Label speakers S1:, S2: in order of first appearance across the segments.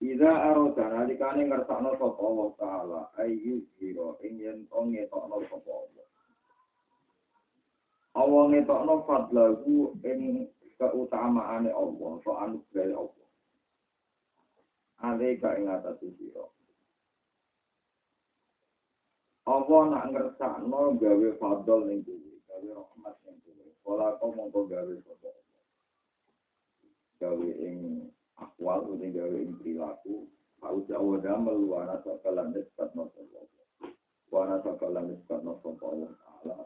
S1: Idza arada nalikane ngersakno sapa Allah taala ayu zira ing yen ngetokno sapa Allah. Allah ngetokno fadlahu ing keutamaane Allah, so anugerah Allah. Alaika ing atas sira. Allah nak ngersakno gawe fadl ning kuwi, gawe rahmat ning kuwi. Kala kau mongko gawe sapa Gawe ing akwal utawa gawe perilaku, Aku jawa damel wana sakalan nisbat no sapa Wana Allah Ta'ala.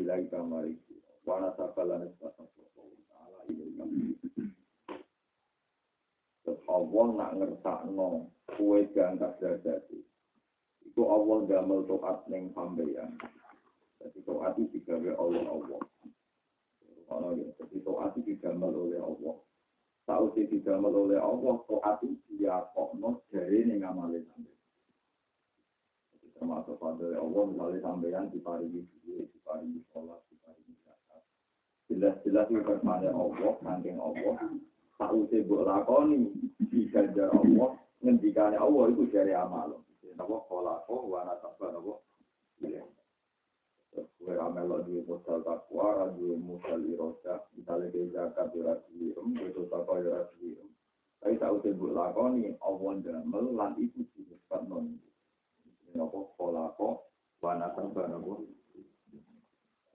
S1: Ilai kamari Wana sakalan nisbat no sapa Allah Ta'ala. Ilai kamari Terus Allah nak ngersakno kue diangkat derajat Iku Allah toat ning sampeyan. Jadi toat itu digawe Allah Allah. Jadi toat itu digambar oleh Allah. Sih digambar oleh Allah, toat dia kokno dari ning amale sampeyan. Jadi termasuk pada Allah misalnya sampeyan diparingi duit, diparingi sholat, diparingi zakat. Jelas-jelas itu kersane Allah, saking Allah. Tahu sih buat lakoni, digajar Allah, ngendikane Allah itu dari amal. Napa kolako wa nasaba napa iya. Amelo di modal takwa, di modal iroda, misalnya ke zakat ora diwirum, itu takwa ora diwirum. Tapi tak usah buat lakoni, awan damel lan itu disebut non. Napa kolako wa nasaba napa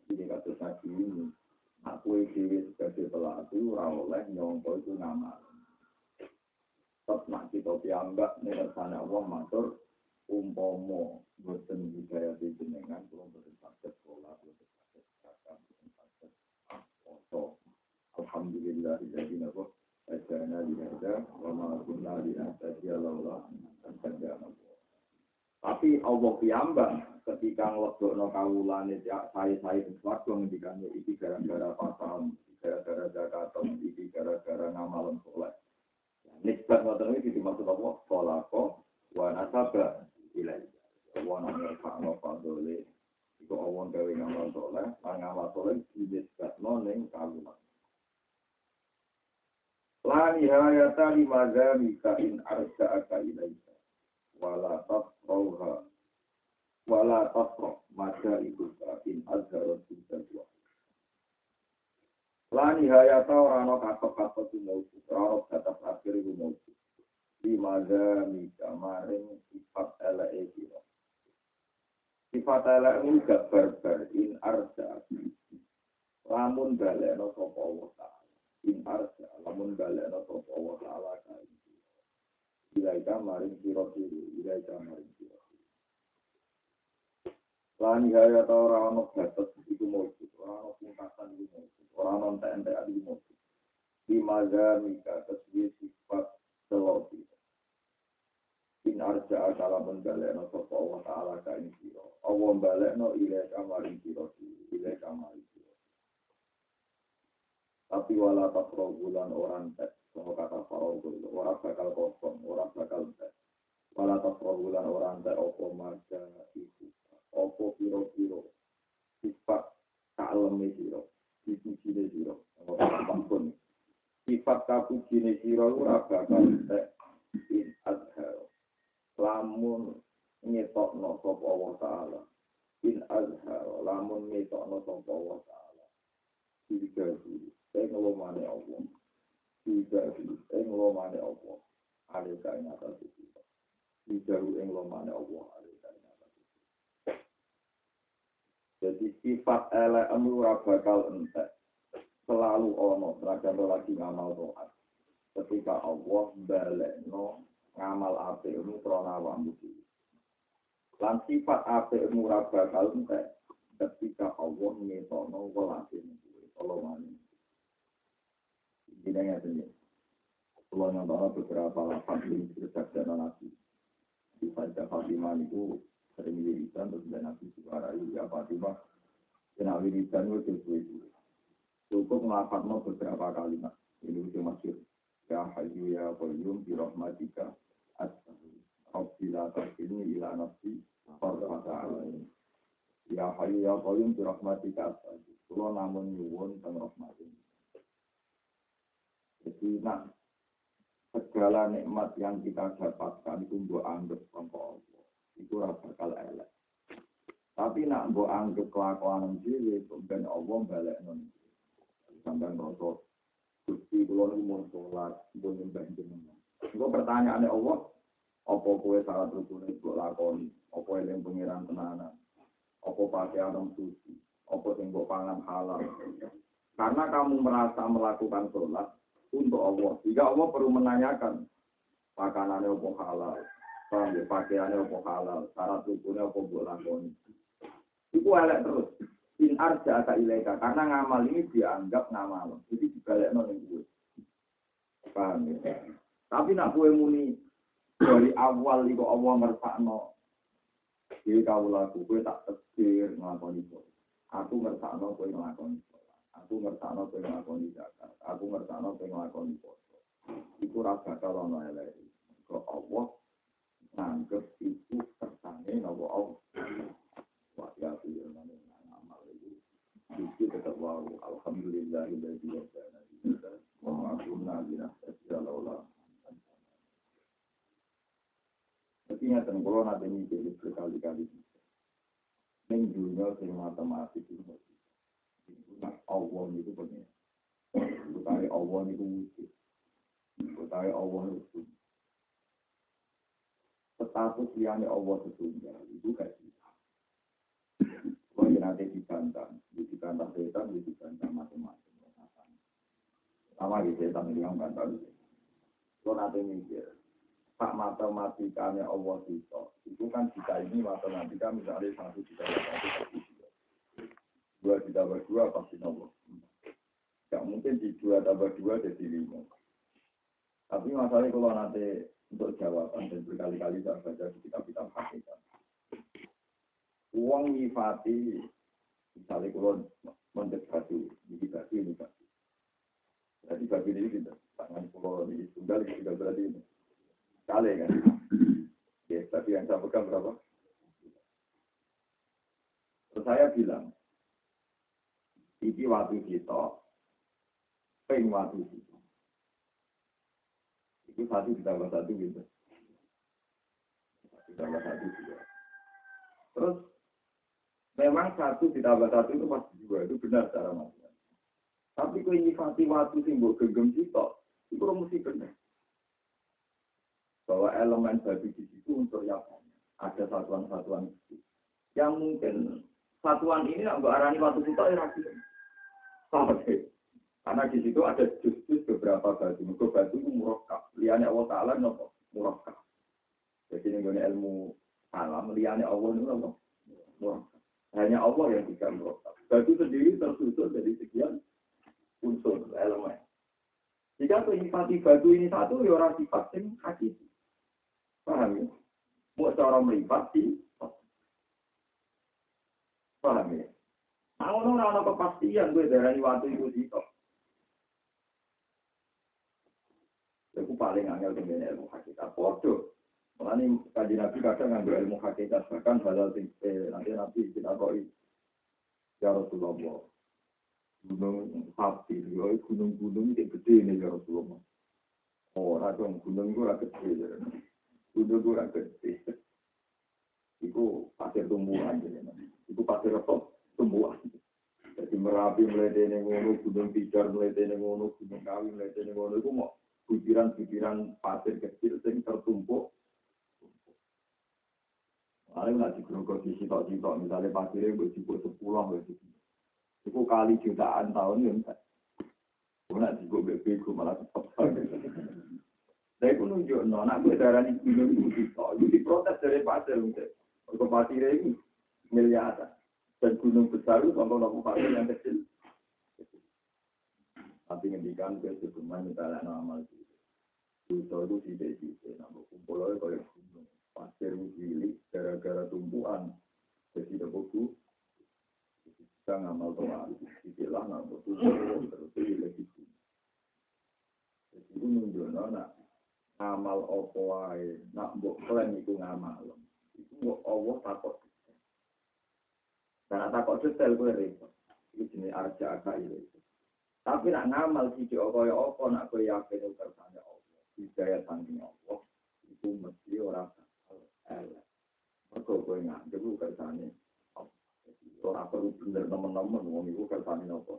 S1: ini kata nabi ini. Aku dewi sebagai pelaku, rawoleh nyongko itu nama. Tetap nak kita piambak, nih sana Allah matur, umpomo boten budaya di jenengan kalau boten sakit sekolah boten sakit kakak boten sakit foto alhamdulillah jadi nabo Ajana dihada wa ma kunna linahtadiya laula an tapi Allah piyambak ketika nglebokno kawulane saya-saya swarga ngendikane iki gara-gara pasal gara-gara zakat iki gara-gara ngamalan soleh nisbat ngoten iki dimaksud Allah kolako wa nasaba ilai. Wana ngerfakno fadole. Iku awon gawe ngamal soleh, lan ngamal soleh dinisbatno ning kawulan. La nihayata lima zamika in arsa'aka ilaika. Wala tasroha. Wala tasroh. Maka itu in azharot bintajwa. La nihayata orang-orang katok-katok itu mau. Orang-orang batas akhir mau limaga mika maring sifat eleke sira sifat eleke gak barbar in arja lamun balekno sapa Allah taala in arja lamun balekno sapa Allah taala kae ilaika maring sira sira ilaika maring Lan gaya ta ora ana batas iku mujud, ora ana pungkasan iku mujud, ora ana entek-entek iku mujud. Di maga mika tasbih sifat seloti in arja akala membalekno sapa Allah taala ka ing sira. Allah balekno ile kamaring sira ile kamaring sira. Tapi wala takro bulan orang tek sama kata farogul orang bakal kosong orang bakal tek wala takro bulan orang tek opo maga iku opo piro piro sifat kaleme sira dipuji sira. Apa sifat kapuji sira ora bakal tek in azhar. Lamun ngetokno sapa Allah taala. In azhar. Lamun ngetokno sapa Allah taala. Tiga dulu saya ngelomane Allah tiga dulu saya ngelomane Allah ada kain atas itu. Tiga dulu yang ngelomane Allah ada kain atas itu jadi sifat elek ora bakal entek selalu ono seragam lagi ngamal doa ketika Allah balekno ngamal ilmu krona awakmu Lan sifat apikmu ora bakal entek ketika Allah ngetokno welase kuwi. Allah mani. Ini yang ini. Allah nonton beberapa lafaz di dan Nabi. Di Fajr Fatimah sering wiridan terus dan nabi suara ya Fatimah. Kena wiridan itu itu cukup mau beberapa kalimat ini itu masyur ya hayu ya qayyum bi rahmatika. Rabbi la takilni ila nafsi farfata ya hayu ya qayyum bi rahmatika. Astaghfir kula namun nyuwun teng rahmatin jadi nah segala nikmat yang kita dapatkan itu mbok anggap Allah itu rasa bakal elek. Tapi nak mbok anggap kelakuan dhewe ben Allah balik non sampai rasa Gusti kula umur sholat mbok nyembah jenengan. Engko pertanyaane Allah apa kowe salah rukune mbok lakoni? Apa eling pengiran tenanan? Apa pakai alam suci? Apa sing mbok pangan halal? Karena kamu merasa melakukan sholat untuk Allah. Jika Allah perlu menanyakan makanannya apa halal, paham ya, pakaiannya apa halal, syarat tubuhnya apa buat lakoni. Itu elek terus. In arja aka ilaika. Karena ngamal ini dianggap ngamal. Jadi dibalik non gue. Paham ya? Tapi nak gue muni dari awal itu Allah ngersakno. Jadi kau laku, gue tak tekir ngelakoni. Aku ngersakno gue ngelakoni. Aku ngertakno kowe nglakoni zakat. Aku ngertakno kowe nglakoni poso. Iku ora bakal ana elek. Kok Allah nganggep itu kersane napa Allah. Wa ya fiye nang amal itu. Iki tetap wow. Alhamdulillah. Wa ma kunna linahtadiya laula Tapi ngeten kula nate mikir berkali-kali. Ning dunia sing matematik itu Allah itu punya. Utawi Allah itu wujud. Utawi Allah itu Status liane Allah setunggal itu gak. Kalau nanti dibantah, dibantah setan, dibantah macam-macam. Sama di setan yang bantah. Kalau nanti mikir, tak matematikanya Allah itu, itu kan jika ini matematika misalnya satu juta satu dua ditambah dua pasti nomor. Gak mungkin di dua tambah dua jadi lima. Tapi masalahnya kalau nanti untuk jawaban dan berkali-kali saya baca di kitab-kitab hakikat. Uang nyifati, misalnya kalau mendet batu, ini batu, ini batu. Jadi batu ini kita, tangan pulau ini tunggal, ini tidak berarti ini. Kali kan. Ya, tapi yang saya pegang berapa? Terus saya bilang, Iki waktu kita, peng waktu kita. Itu satu ditambah satu gitu. Ditambah satu juga. Terus memang satu ditambah satu itu pasti dua itu benar cara masuk. Tapi kau ini fati waktu buat genggam kita, itu mesti benar. Bahwa elemen bagi di situ unsur yang ada satuan-satuan itu. Yang mungkin satuan ini nggak arani waktu kita ya karena di situ ada jus-jus beberapa batu. Mereka batu itu murakab. Liane Allah Ta'ala nopo. Jadi ini ilmu alam, liane Allah itu nopo. Hanya Allah yang bisa murakab. Batu sendiri tersusun dari sekian unsur elemen. Jika menyifati batu ini satu, ya orang sifat yang hakiki. Paham ya? Mau cara melipat sih. Paham ya? Nah, ono ora ono kepastian gue darani waktu iku sito. Iku paling angel dengan ilmu hakikat. Podo. Mulane kaji nabi kadang ngambil ilmu hakikat bahkan halal sing nanti nabi kita koi. Ya Rasulullah. Gunung hati, ya gunung-gunung itu gede nih ya Rasulullah. Oh, dong gunung ora gede. Gunung itu ora gede. Iku pasir tumbuhan jadi. Iku pasir apa? tumbuhan. Jadi merapi mulai dari ngono, gunung pijar mulai dari ngono, gunung kawi mulai dari ngono, itu mau butiran-butiran pasir kecil yang tertumpuk. Lalu nggak digrogoti sitok-sitok, misalnya pasirnya gue jibuk sepuluh, itu kali jutaan tahun ya enggak. Gue nak jibuk bebek, malah cepat. Saya pun nunjuk, no, anak gue darah ini gunung itu sitok, itu diprotes dari pasir, untuk pasirnya ini miliaran. Dan gunung besar itu contoh kabupaten yang kecil. Tapi ngendikan ke sebelumnya misalnya nama itu. Dosa itu tidak tidak, nama kumpul oleh kaya gunung. pasir cilik gara-gara tumpuan. Jadi ada buku bisa ngamal doa istilah nak buku terus lagi jadi itu menunjukkan nak ngamal opo wae. Nak mbok klaim iku ngamal. Itu mbok Allah takut karena takut detail gue repot. Itu jenis arja itu tapi nak ngamal sih kaya apa nak kowe yakin kersane Allah hidayah saking Allah itu mesti orang elek. Mergo kowe nganggep ku kersane ora perlu bener teman-teman wong iku kersane apa.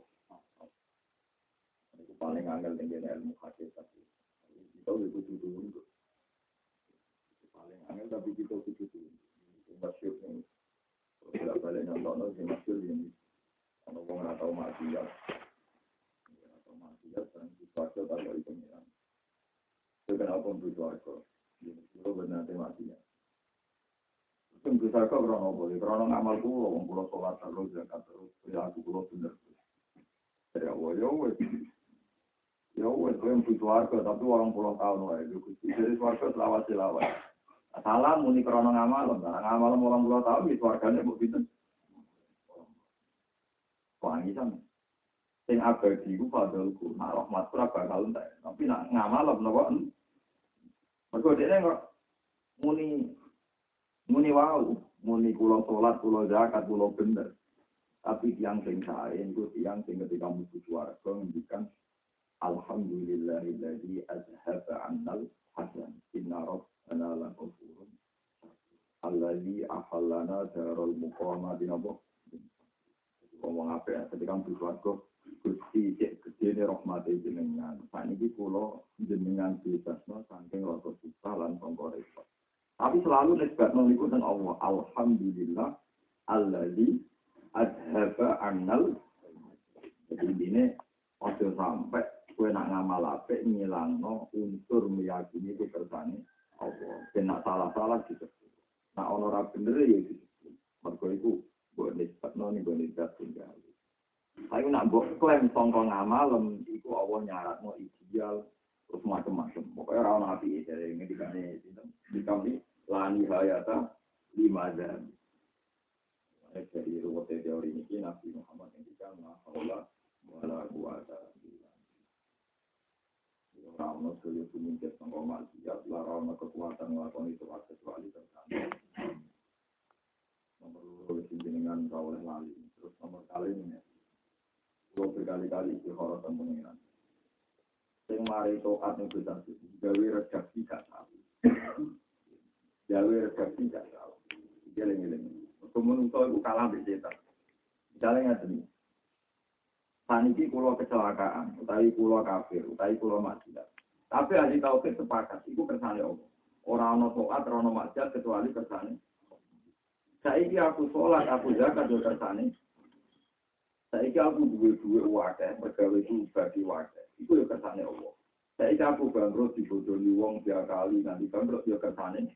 S1: Iku paling angel ning ilmu hakikat. Kita itu kudu paling angel tapi kita itu masyhur ning tidak balik nonton sing masyhur ini. Ono wong ora tau maksiat. Tak kali pengiran. Itu kenapa untuk suarga? Itu benar krono boleh, krono ngamal kulo sholat terus, terus, ya aku. Ya Allah, ya wes. Ya tapi orang pulau tahun wae. Jadi warga selawat selawat. Salam muni krono ngamal, karena ngamal orang pulau tahun, itu warganya mau pinter. Wangi sama. Sing abadi ku padahku, nak rahmat ora bakal entek. Tapi nak ngamal napa? Mergo dene kok muni Muni wau, muni kulo sholat, kulo zakat, kulo bener. Tapi yang sing sae itu yang sing ketika musuh suarga ngendikan Alhamdulillahilladzi azhaba annal hasan. Inna rabbana la ghafurun. Alladzi ahallana darul muqama dinabo. Ngomong apa ya, ketika musuh suarga Gusti cek gede ini rahmati jenengan. Saat ini kulo jenengan bebasno saking rasa susah lan sangka. Tapi selalu nisbat niku teng Allah. Alhamdulillah alladzi adhaba annal jadi ini ojo sampai kue nak ngamal apik ngilangno unsur meyakini itu kersane Allah. Nak salah-salah gitu. Nak ono ora bener ya gitu. Mergo iku mbok nisbatno ning mbok nisbat tinggal. Tapi nak mbok klaim sangka ngamal iku Allah nyaratno ideal terus macam-macam. Pokoknya ora ono api dari ngendikane sinten. Dikami lani hayata lima jam. Dari ruwet teori ini Nabi Muhammad yang dikatakan Allah wala kuwata Rauno sekali pemimpin sangka maksiat, larauno kekuatan melakukan itu kecuali tersangka. Nomor dua dengan oleh lali. Terus nomor kali ini, dua berkali-kali istihara temuinan. Sing mari tokat ning dosa gawe redaksi gak salah. Gawe redaksi gak salah. Geleng-geleng. Kemudian itu kalah di setan. Misalnya ngeten Saniki kulo kecelakaan, utawi kulo kafir, utawi kulo maksiat. Tapi ahli tauhid sepakat, itu kersane Allah. Orang ono toat, orang ono maksiat kecuali kersane. Saiki aku sholat, aku zakat juga kersane. Saiki aku duwe-duwe mergawe itu bagi wakil. Itu ya kersane Allah. Saiki aku bangkrut dibodohi wong tiap kali, nanti bangkrut ya kersane.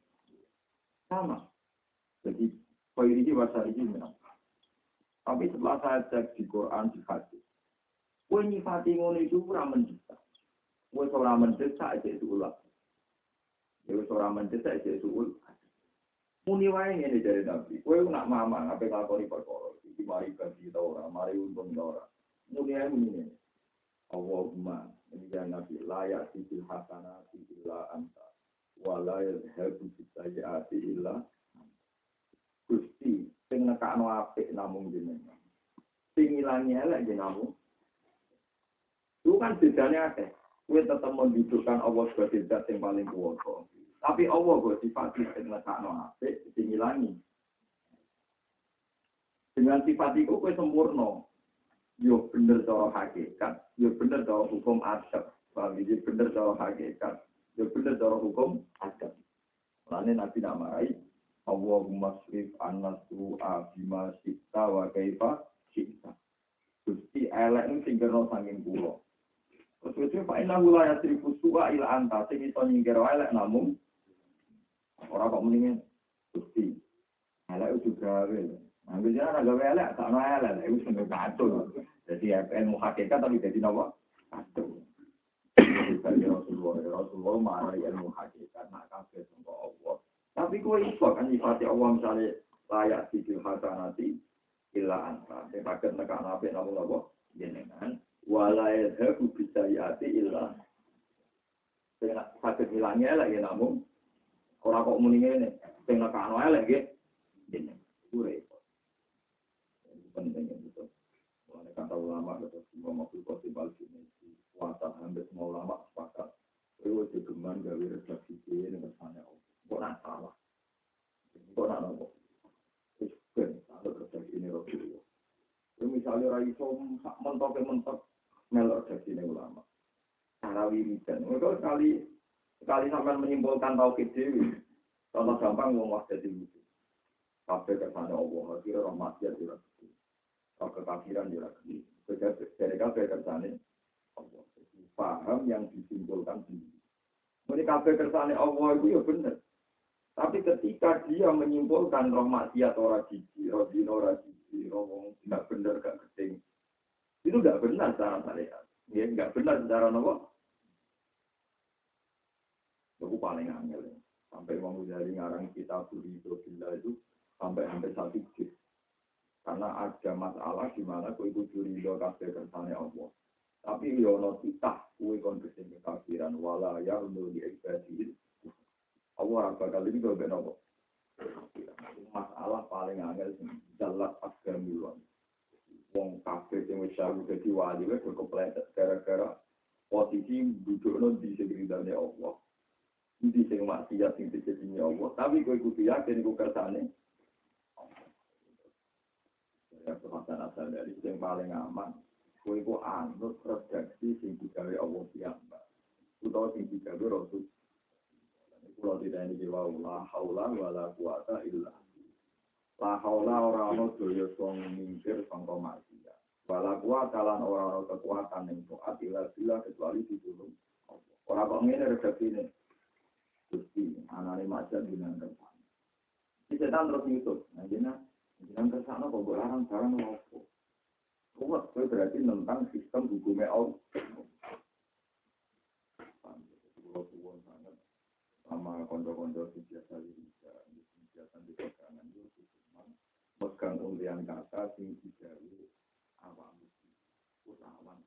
S1: Sama. Jadi, kau ini bahasa ini Tapi setelah saya cek di Quran, di hadis, Kue nyifati ngono itu ora mendesak. Kue ora mendesak aja itu ulah. Ya wis ora mendesak aja itu ulah. Muni wae ngene dari Nabi. Kue nak mama ngape nglakoni perkara iki mari bagi ta ora, mari untung ta ora. Muni wae muni. Allahumma ini ya Nabi layak sifil hasanati illa anta wa la yadhabu bisayyiati illa Gusti sing nekakno apik namung jenengan. Sing ilangi elek jenengan itu kan bedanya ada. Kue tetap mendudukkan Allah sebagai zat yang paling kuasa. Tapi Allah gue sifat yang letakno apik, ngilangi. Dengan sifat itu kue sempurna. Yo bener cara hakikat, yo bener cara hukum adab. Bagi yo bener cara hakikat, yo bener cara hukum adab. Lainnya Nabi namarai, Allahumma srif anasu abima sita wa kaifa sita. Gusti elek ini tinggal sanging pulau. Terus itu Pak Inna Hula ya seribu suka ila anta, sing iso nyingkir elek namun orang kok mendingin gusti. Elek itu gawe. Ambil jalan agak elek, tak no elek, itu sampai kacau. Jadi ilmu hakikat tapi jadi nopo kacau. Jadi Rasulullah, Rasulullah marah ilmu hakikat, nak kafe sama Allah. Tapi kue iso kan nyifati Allah misalnya layak sidil hasanati illa anta. Yang sakit nekan apa namun apa? Jenengan. Walai hebu bisa yati illa. Yang sakit hilangnya lah ya namun. Orang kok muni ini. Yang nekan elek ya. Jenengan. Itu repot. Itu. Mulai kata ulama, kata semua mobil kotibal sini. Kuasa hampir semua ulama sepakat. Itu jogeman gawe redaksi ini kesannya Allah. Kok nak salah? Kok nak nopo? Terus ben, ada redaksi ini Rasulullah. Itu misalnya Raiso mentok mentok melok ini ulama. Cara wiridan. Mereka sekali sekali sampai menyimpulkan tauhid dewi. Contoh gampang wong wah jadi lucu. Kabeh kersane Allah, kira roh maksiat ora gede. Roh kekafiran ora gede. Dari kabeh kersane Allah. Paham yang disimpulkan sendiri. Ini kabeh kersane Allah itu ya benar. Tapi ketika dia menyimpulkan roh maksiat ora jiji, roh dino ora jiji, roh tidak benar gak keting. Itu gak benar secara syariat. Ya gak benar secara nopo. Itu paling angel. Sampai Imam Ghazali ngarang kita buri bila itu sampai hampir satu juz. Karena ada masalah di mana itu curi do kabeh kersane Allah. Tapi yono titah kue kon kesing kekafiran wala ya untuk di ibadil. Allah bakal ini kau. Masalah paling angel jelas agamilon. Wong kabeh sing wis saru dadi wali wis kepleset gara-gara posisi duduk di sekitarnya Allah. Di sing maksiat sing dijadinya Allah, tapi kowe kudu yakin iku kersane Ya, Hasan asal dari yang paling aman. Kowe iku anut redaksi sing digawe Allah piyambak. Utawa sing digawe Rasul. Kulo tidak ini wau la haula wala quwata illa La haula ora ono daya song mingkir sangka maksiat. Wala quwata lan ora ono kekuatan ning taat illa billah kecuali ditulung. Ora kok ngene redaksine. Gusti, anane maksiat dinan kersane. Di setan terus nyusup. Nah, jenah, jenah kersane kok mbok larang barang opo. Kuat, itu berarti tentang sistem hukumnya Allah. Sama konco-konco si biasa bisa, biasa di pegangan itu cuma megang undian kata sing dijawi awam itu awan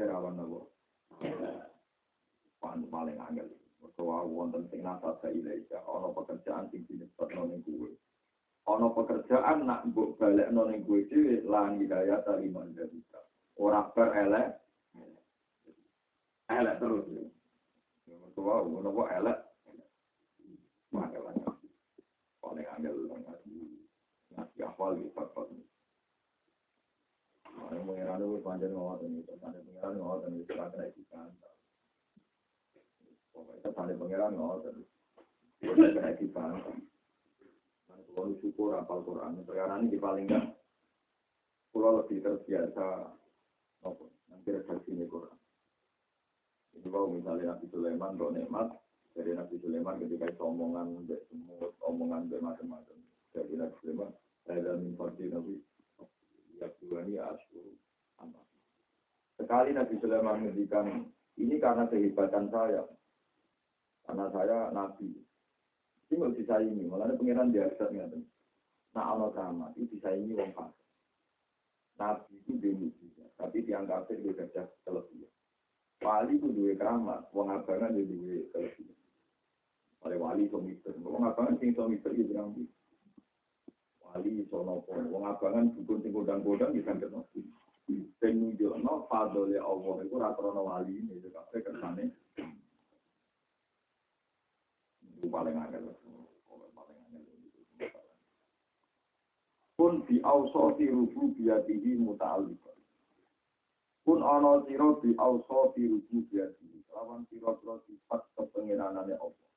S1: awan apa? Pan paling angel. Bahwa wonten sing nasab ilaika, ono pekerjaan sing dinepatno ning kuwe. Ono pekerjaan nak mbok balekno ning kuwe dhewe lan hidayah taliman bisa. Ora ber elek. Elek terus. Bahwa ono kok elek. Makalah. Paling angel ngaji. Hafal di fatwa. Yang mengira itu panjang ngotot itu, panjang mengira ngotot itu, karena itu kan. Pokoknya paling pengiran ngotot. Udah kena dibantah. Nah, kalau syukur apal Quran, sekarang ini paling enggak. Kalau lebih terbiasa, apa? Nanti redaksi ini Quran. Jadi kalau misalnya Nabi Sulaiman, kalau nikmat, dari Nabi Sulaiman ketika itu omongan, semut, omongan, macam-macam. Dari Nabi Sulaiman, saya dan mimpi Nabi, ya Tuhan ya asyur. Sekali Nabi Sulaiman menghentikan, ini karena kehebatan saya. Karena saya nabi. Ini nggak disaingi, malah pengiran biasa nggak Nah, Allah sama, itu disaingi wong fasik. Nabi itu dia tapi tiang kafir dia gajah kelebihan. Wali itu dua keramat, wong abangan dia dua kelebihan. Oleh wali somister, wong abangan sing somister itu bilang Wali sonopo, wong abangan dukun sing godang-godang bisa ketemu. Ben nunjukno fadole Allah itu ratrono wali ini, itu kabeh kersane itu paling angel. Paling angel pun di ausoti rubu biatihi muta'alliqan pun ana sira di ausoti rubu biatihi lawan sira-sira sifat kepengiranane Allah.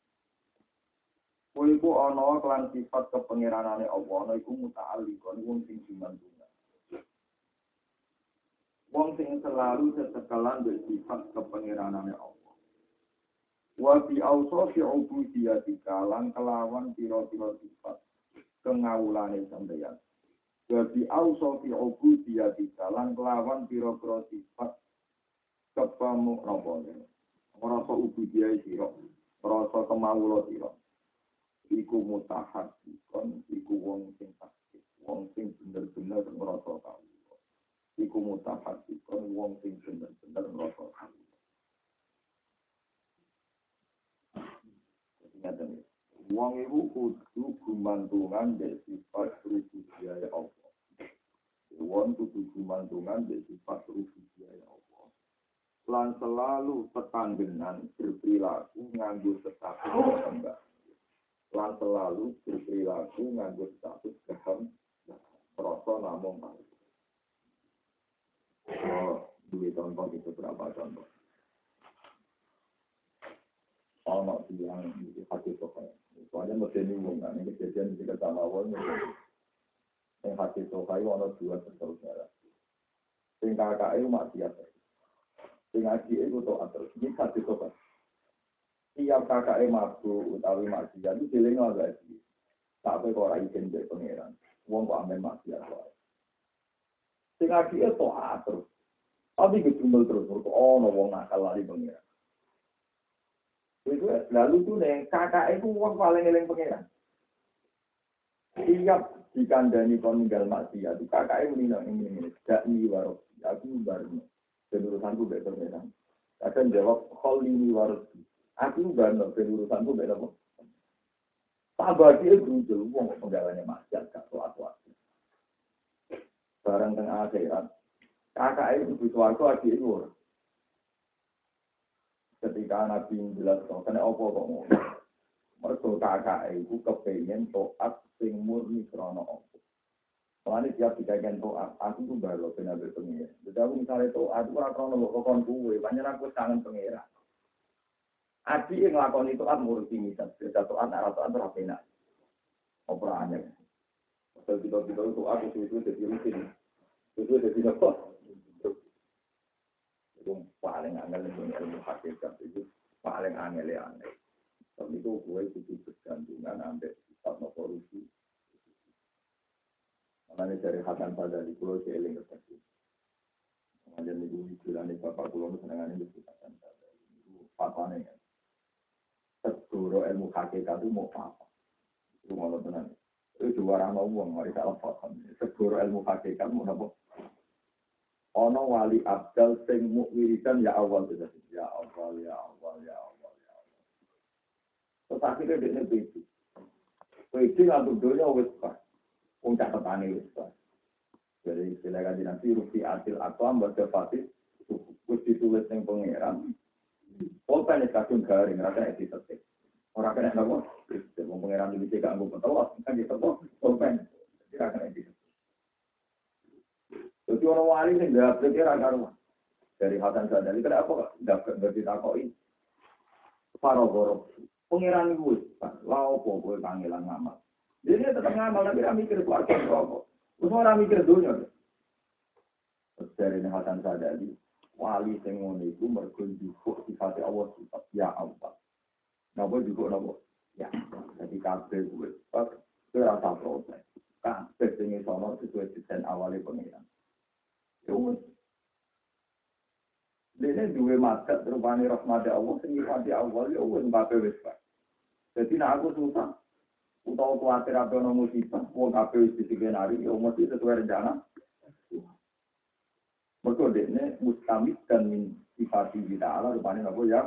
S1: Kowe iku ana kelan sifat kepengiranane Allah. Ana iku muta'alliqan wong sing jumantungan Wong sing selalu setekelan dengan sifat kepengiranane Allah wa bi awsafi ubudiyatika lan kelawan pira-pira sifat kengawulane sampeyan. Wa bi awsafi ubudiyatika lan kelawan pira-pira sifat kepamu napa ngrasa ubudiyah sira rasa kemawula sira. Iku mutahadikon iku wong sing pasti wong sing bener-bener ngrasa kawula. Iku mutahadikon wong sing bener-bener ngrasa kawula Ngaten Wong iku kudu gumantungan dari sifat rububiyah Allah. Wong kudu gumantungan dari sifat rububiyah Allah. Lan selalu tetanggenan berperilaku nganggo status enggak. Lan selalu berperilaku nganggo status kehem rasa namung kali. Oh, dua contoh itu berapa contoh? Ono yang di hati sokai. Soalnya mesti bingung kan, ini kejadian di dekat awal Yang hati sokai ono dua bersaudara. Sing kakak itu maksiat. Sing adik itu toat terus. Ini hati sokai. Tiap kakak itu mabuk utawi maksiat itu pilih nggak lagi. Sampai kok rai dari pangeran. Wong kok amen maksiat. Sing adik itu toat terus. Tapi gejumel terus. Oh, no wong nakal lari pangeran. Itu lalu tuh nih kakak itu uang paling eling pengiran. Siap dikandani kon ninggal maksiat itu kakak itu nino ini ini gak nih warok aku baru penurusanku bek pengiran. Akan jawab hal ini warok aku baru penurusanku bek apa? Tambah dia berujul uang penggalannya maksiat gak suatu waktu. Barang tengah akhirat kakak itu butuh waktu adik itu ketika Nabi jelas kok kena apa kok ngono. Mergo kakak iku kepengin toat sing murni krana apa. Soalnya tiap dikaitkan toat, aku tuh baru benar berpengira. Jadi aku misalnya toat, aku ora krono kok kon kuwe, banyak aku kangen pengira. Adi yang ngelakoni toat ngurusi misal, beda toat arah toat ora penak. Aneh. Pasal kita-kita itu itu jadi rutin. Itu jadi apa? Itu paling angel itu ilmu hakikat itu paling angel ya aneh. Tapi itu gue itu bergantungan ambil sifat no korupsi. Makanya dari Hasan pada di pulau Seling ketemu. Kemudian itu dibilani bapak pulau itu senangan itu Hasan pada itu fatwanya kan. Segoro ilmu hakikat itu mau apa? Itu mau tenang. Itu dua orang ngomong, mari tak lepas. Segoro ilmu hakikat mau apa? Ono wali abdal sing wiridan ya awal. Ya awal, ya awal, ya awal, ya awal. Akhirnya dia begitu. Begitu ngantuk dunia wis pas. Wong catatane wis pas. Jadi istilah kaji nanti rufi atil atau ambaga fatih wis ditulis yang pangeran. Pulpen ini kadung garing, rasa edi setik. Orang kena nopo, mau pangeran ini tidak anggup tahu, kan gitu kok, pulpen. Tidak kena edi jadi orang wali yang nggak berkira karuan. Dari Hasan Sadali, kenapa nggak berditakoi? Para borok. Pengiran gue, lau kok gue panggilan ngamal. Jadi tetap ngamal, tapi dia mikir keluarga rokok. Terus orang mikir dunia. Dari Hasan Sadali, wali sing ngono iku mergo njupuk sifat Allah sifat ya Allah. Napa juga napa? Ya, jadi kabeh gue. Kowe ora protes. Kabeh sing iso sesuai desain awalnya pengiran. Dene duwe makat rupane rahmat Allah sing nyifati Allah ya wis mbape wis Pak. Dadi nek aku susah utawa kuwatir apa ono musibah, wong kabeh wis disigenari ya mesti sesuai rencana. Mergo dene mustamid dan min sifati ta'ala rupane apa ya?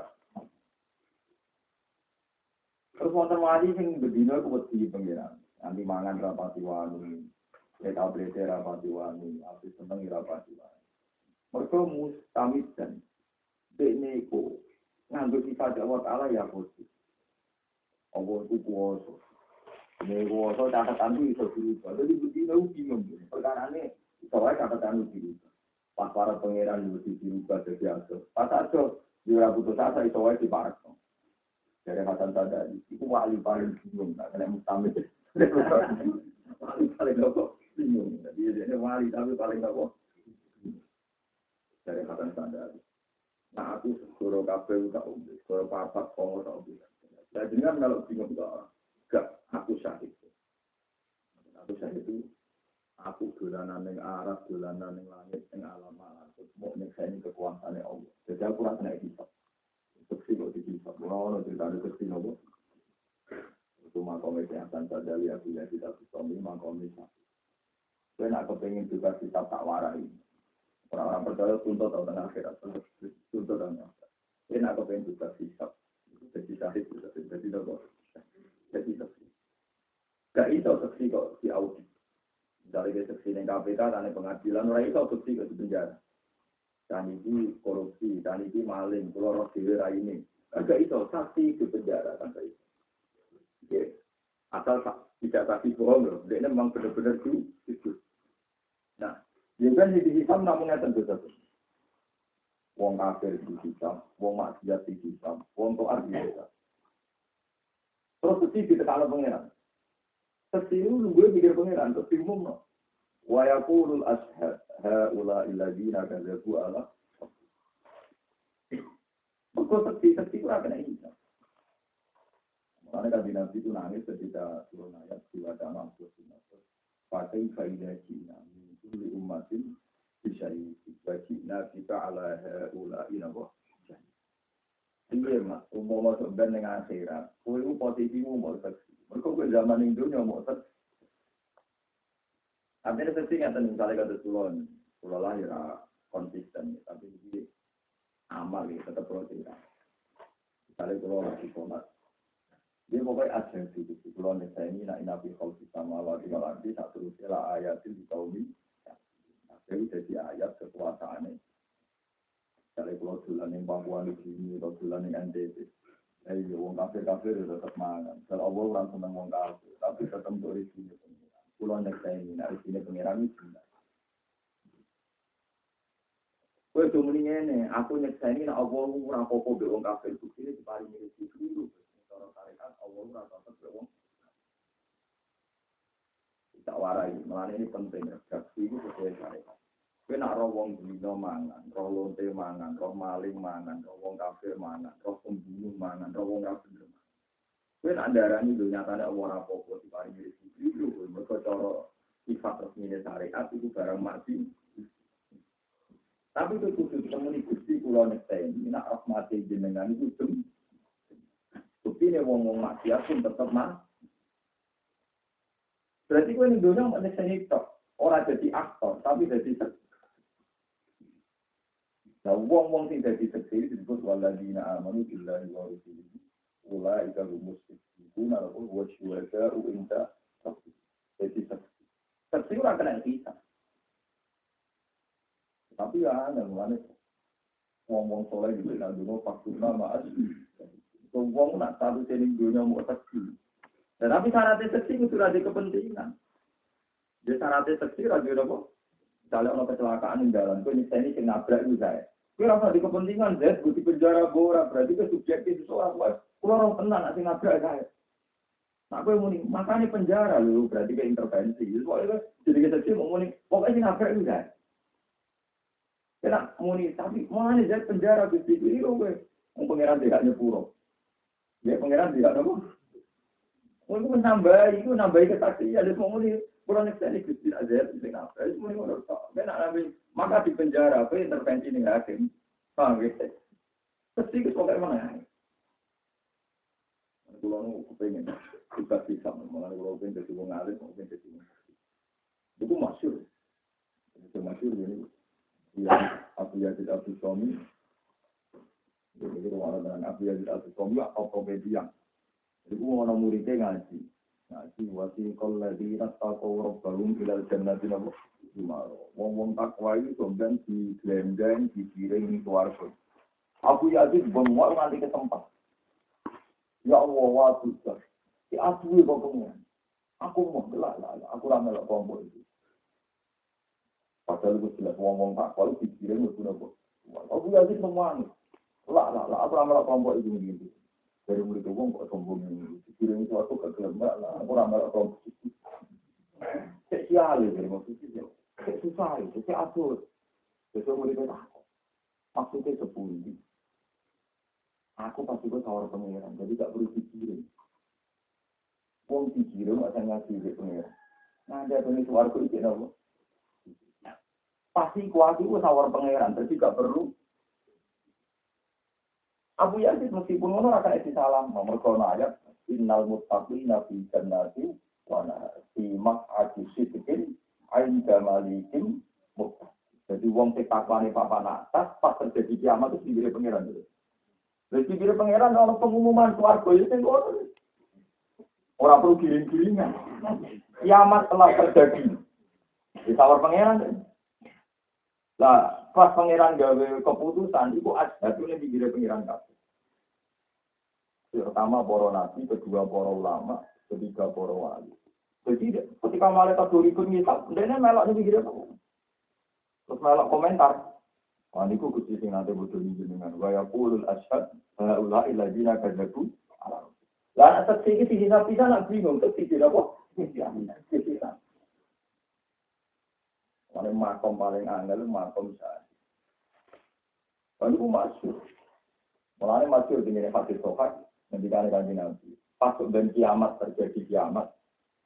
S1: Terus wonten wali sing bedino ku wedi pengiran. Nanti mangan rapati wani, Ya tablet rapati wani, aku seneng rapati wani. Mereka mustamid dan dekne iku nganggo sifat Allah Ta'ala ya positif. Allah itu kuasa. Ini kuasa catatan itu bisa dirubah. Jadi begini aku bingung. Perkara ini, soalnya catatan itu dirubah. Pas para pangeran itu dirubah jadi aso. Pas aso, dia putus asa itu wae di parak. Dari Hasan Sadari, itu wali paling bingung. Nah, kena mustamid. Wali paling bingung. Wali tapi paling apa? Dari kata sadar. Nah aku suruh kafe tak umbi, suruh papat kongo tak umbi. Saya dengar kalau bingung tak, gak aku syahid. Aku syahid itu aku dolanan yang arah, dolanan yang langit, yang alam alam. Mau ini kekuasaan Allah. Jadi aku rasa naik hisap. Seksi kok di hisap. Mau cerita ada seksi nopo. Itu makom kesehatan saja lihat dia kita suami makom satu. Gue nak kepengen juga kita tak warai. Orang-orang percaya tuntut tahun tengah akhirat, tuntut tahun akhirat. Gue nak kepengen juga hisap. Jadi sahih, jadi nopo. Jadi saksi. Gak iso saksi kok di audit. Misalnya dia saksi di KPK, tanya pengadilan, orang iso saksi kok di penjara. Dan ini korupsi, dan ini maling, pulau roh ini. Gak iso saksi di penjara, kan gak iso. Asal tidak saksi bohong loh, dia memang benar-benar itu. Nah, ya kan di hitam namanya tentu saja. Wong kafir di hitam, wong maksiat di hitam, wong to'ar di hitam. Terus di ditekan pengiran. Seperti itu gue mikir pengiran, terus diumum no. Wa yakulul ashad haula illadina kadzabu ala Mereka seperti seperti itu akan ini. Makanya kan Nabi itu nangis ketika turun ayat wajah mampu Pakai kaidah Cina, di umatin bisa Cina kita ala haula inabah Iya mas, umum masuk ben dengan akhirat. Kue itu posisimu mau seksi. Mereka kue zaman itu mau seksi. Artinya seksi nggak misalnya kata sulon, pulau lah ya konsisten. Tapi ini amal ya tetap tidak. Misalnya pulau lagi sholat. Dia pokoknya ada di situ. Pulau saya ini nak inabi kalau kita malah di lagi tak terus lah ayatin di kaum ini. Nah, jadi ayat kekuasaannya. Dari pulau Tulan yang Papua di sini, atau Tulan yang NTT. Eh, iya, wong kafir kafir tetap mangan. Kalau Allah orang seneng wong kafir, tapi tetap di sini pengiran. Pulau nek saya ini, di sini pengiran itu. Kue tuh mendingnya aku nyeksa ini, nak Allah ora apa-apa be wong kafir, bukti ini diparing mirip itu dulu. Kalau tarekat, Allah ora be wong tak warai, malah ini penting, redaksi itu sesuai tarekat. Kowe nak roh wong dino mangan, roh lonte mangan, roh maling mangan, roh wong kafir mangan, roh pembunuh mangan, roh wong kafir mangan. Kowe nak darani lho nyatane ora apa-apa diparingi rezeki lho, mergo cara sifat resmi syariat itu barang mati. Tapi itu khusus temuni Gusti kula ini nak rahmati jenengan itu dem. Bukti ini wong wong maksiat pun tetap mah. Berarti kowe ning donya mau nyekseni tok, ora jadi aktor, tapi jadi Nah, wong-wong sing dadi seksi disebut waladina amanu billahi wa rasulihi. Ula ika rumus itu nalaku wa syuhada uinta seksi. Jadi seksi. Seksi ora kena kita. Tapi ya, yang mana wong-wong soleh juga nak dulu nama. So, wong nak satu jenis dunia mau seksi. Dan tapi syaratnya seksi itu ada kepentingan. Dia syaratnya seksi radio apa? Misalnya orang kecelakaan di jalan, kau ini sing nabrak itu saya. Kue rasa di kepentingan Z, di penjara bora, berarti ke subjektif soal kuat. Kulo orang tenang, nanti nabrak saya. Nah, kue muni, makanya penjara lu, berarti ke intervensi. Soalnya jadi kita sih mau muni, pokoknya nabrak itu saya. Kena muni, tapi mana Z penjara, gusti gue. Mau pangeran tidak nyepuro. Ya pangeran tidak. Mau itu menambah, itu nambahi kesaksian, ada mau muni. Kalau nek saya gusti aja, sing apa? Itu muni ngono tok. Ben nabi maka di penjara, apa intervensi nih hakim. Paham gitu? Terus itu pokoknya mana? Kulo nu kepengen kita bisa mengenai kulo pengen jadi wong alim, pengen jadi wong. Itu masyur. Itu masyur ini. Ya, Abu Yazid Abu Somi. Jadi kalau dengan Abu Yazid Abu Somi, atau komedian. Jadi mau muridnya ngaji. Ngaji wasi kol lagi rattaqaw rabbahum ilal jannati nabu. Wong-wong takwa itu kemudian di gelendeng, di piring, di keluarga. Yakin bengok nanti ke tempat. Ya Allah, wa Tuhan. Si kok kemudian. Aku mau gelak lah, aku ramai lah kelompok itu. Padahal itu jelas wong-wong takwa itu dikirim itu nabu. Aku yakin semua nih. Lah, lah, lah, aku ramai lah kelompok itu gitu dari murid wong kok sombong ini dikirim suatu ke kelembar lah aku ramal atau cek sial ya dari maksudnya cek susah itu cek atur besok murid itu aku maksudnya sepuluh aku pasti gue tawar pengiran jadi gak perlu dikirim. Wong dikirim akan ngasih ke pengiran nah ada tuh suaraku itu pasti kuat itu tawar pangeran jadi gak perlu
S2: Abu Yazid meskipun ngono ora kena salam, nomor kono ayat innal muttaqina fi jannati wa fi maq'adi sidqin 'inda malikin muttaqin. Jadi wong sing takwane papan atas pas terjadi kiamat itu pinggire pangeran dulu. Jadi pinggire pangeran ono pengumuman swarga itu sing ngono. Ora perlu giring-giringan. Kiamat telah terjadi. Di sawar pangeran. Lah, pas pangeran gawe keputusan, itu ada ini pinggire pangeran kabeh. Pertama para nabi, kedua para ulama, ketiga para wali. Jadi ketika malaikat ikut ngisap, dia melok nih pikirnya Terus melok komentar. Ini kok sing nanti butuh jenengan. Wa yaqulul asyhad haula illadzina kadzabu ala. Lah saksi iki dihisap bisa nak bingung terus tidak apa? Paling makom paling angel makom saya. Lalu masuk. Mulanya masuk dengan hadis sohat Ngendikan kanji Nabi. Pas dan kiamat terjadi kiamat.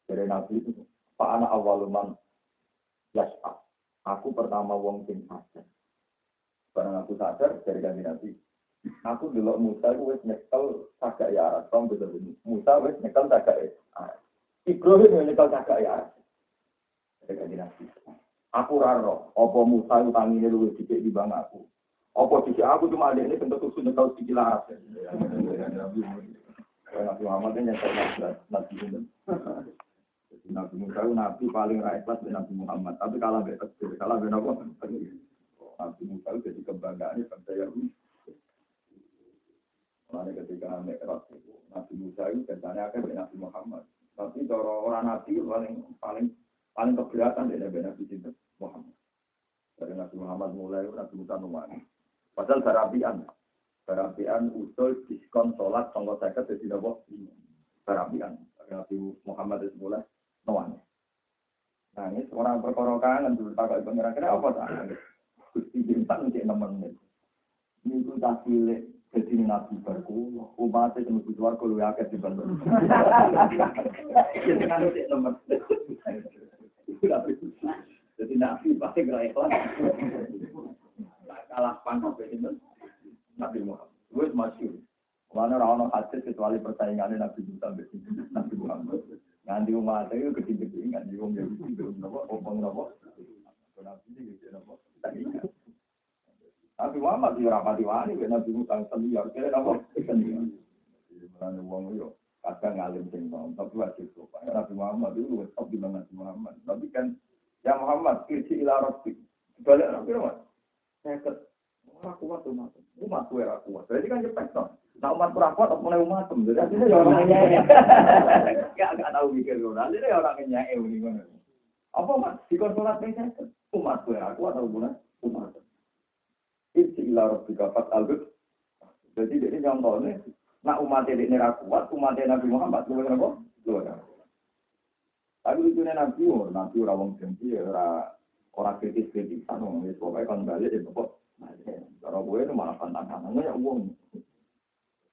S2: Dari Nabi itu. Pak anak awaluman yas'ab. Aku pertama wong sing sadar. Barang aku sadar dari kanji Nabi. Aku dulu Musa itu wis nyekel sagak ya aras. Kamu bisa bunyi. Musa wis nyekel sagak ya. Ibrahim yang nyekel sagak ya aras. Dari kanji Nabi. Aku raro. Apa Musa itu tanginya luwih dikit di aku. Apa sisi aku cuma ada ini bentuk susu tahu sisi laras. Nabi Muhammad ini yang Nabi Muhammad. Nabi Musa Nabi paling rakyat dari Nabi Muhammad. Tapi kalah beda kecil, kalah beda apa? Nabi Musa jadi kebanggaan bangsa Yahudi. Mulai ketika Mi'raj itu, Nabi Musa itu akan dari Nabi Muhammad. Tapi kalau orang Nabi paling paling paling keberatan dari Nabi Muhammad. Dari Nabi Muhammad mulai Nabi Musa numani. Padahal barabian. Barabian usul diskon sholat tonggo seket jadi apa? Barabian. Nabi Muhammad itu mulai nuan. Nangis orang perkara kangen dulu tak ibu ngira kira apa tak? Gusti bintang cek nemen Ini tuh tak cilik jadi nabi berku, umatnya cuma butuh warga lu akeh di bandar. Jadi kan cek nemen. Jadi nabi pasti gerak ikhlas kalah pangkat itu Nabi Muhammad. Gue masih Mana orang hadis kecuali persaingannya Nabi Musa Nabi Muhammad. Nanti umat itu nggak di wong Yahudi belum nopo, omong nopo. Nabi ini gitu nopo. Nabi Muhammad di rapati wani, Nabi Musa senior, kira nopo senior. Mana wong yo kadang ngalim sing tapi wajib sopan. Nabi Muhammad itu top di Nabi Muhammad. Tapi kan ya Muhammad kirsi ila rabbik. Balik Nabi Muhammad seket. Ora kuat umat. Umat gue ora kuat. Berarti kan cepet toh. Nah umat kurang kuat apa mulai umat tem. Jadi ya orang nyanyi. Gak gak tahu mikir gue. Akhirnya ya orang nyanyi ini mana. Apa mas di konsulat ini seket. Umat gue ora kuat atau bukan umat. Isi ila rabbika fat albut. Jadi ini contohnya. Nak umat ini ora kuat, umat Nabi Muhammad lu apa? Lu Tapi lucunya Nabi, Nabi ora wong dengki, ora orang kritis kritisan ngomong itu pokoknya kan balik itu kok kalau gue itu malah pantang pantangnya ya uang.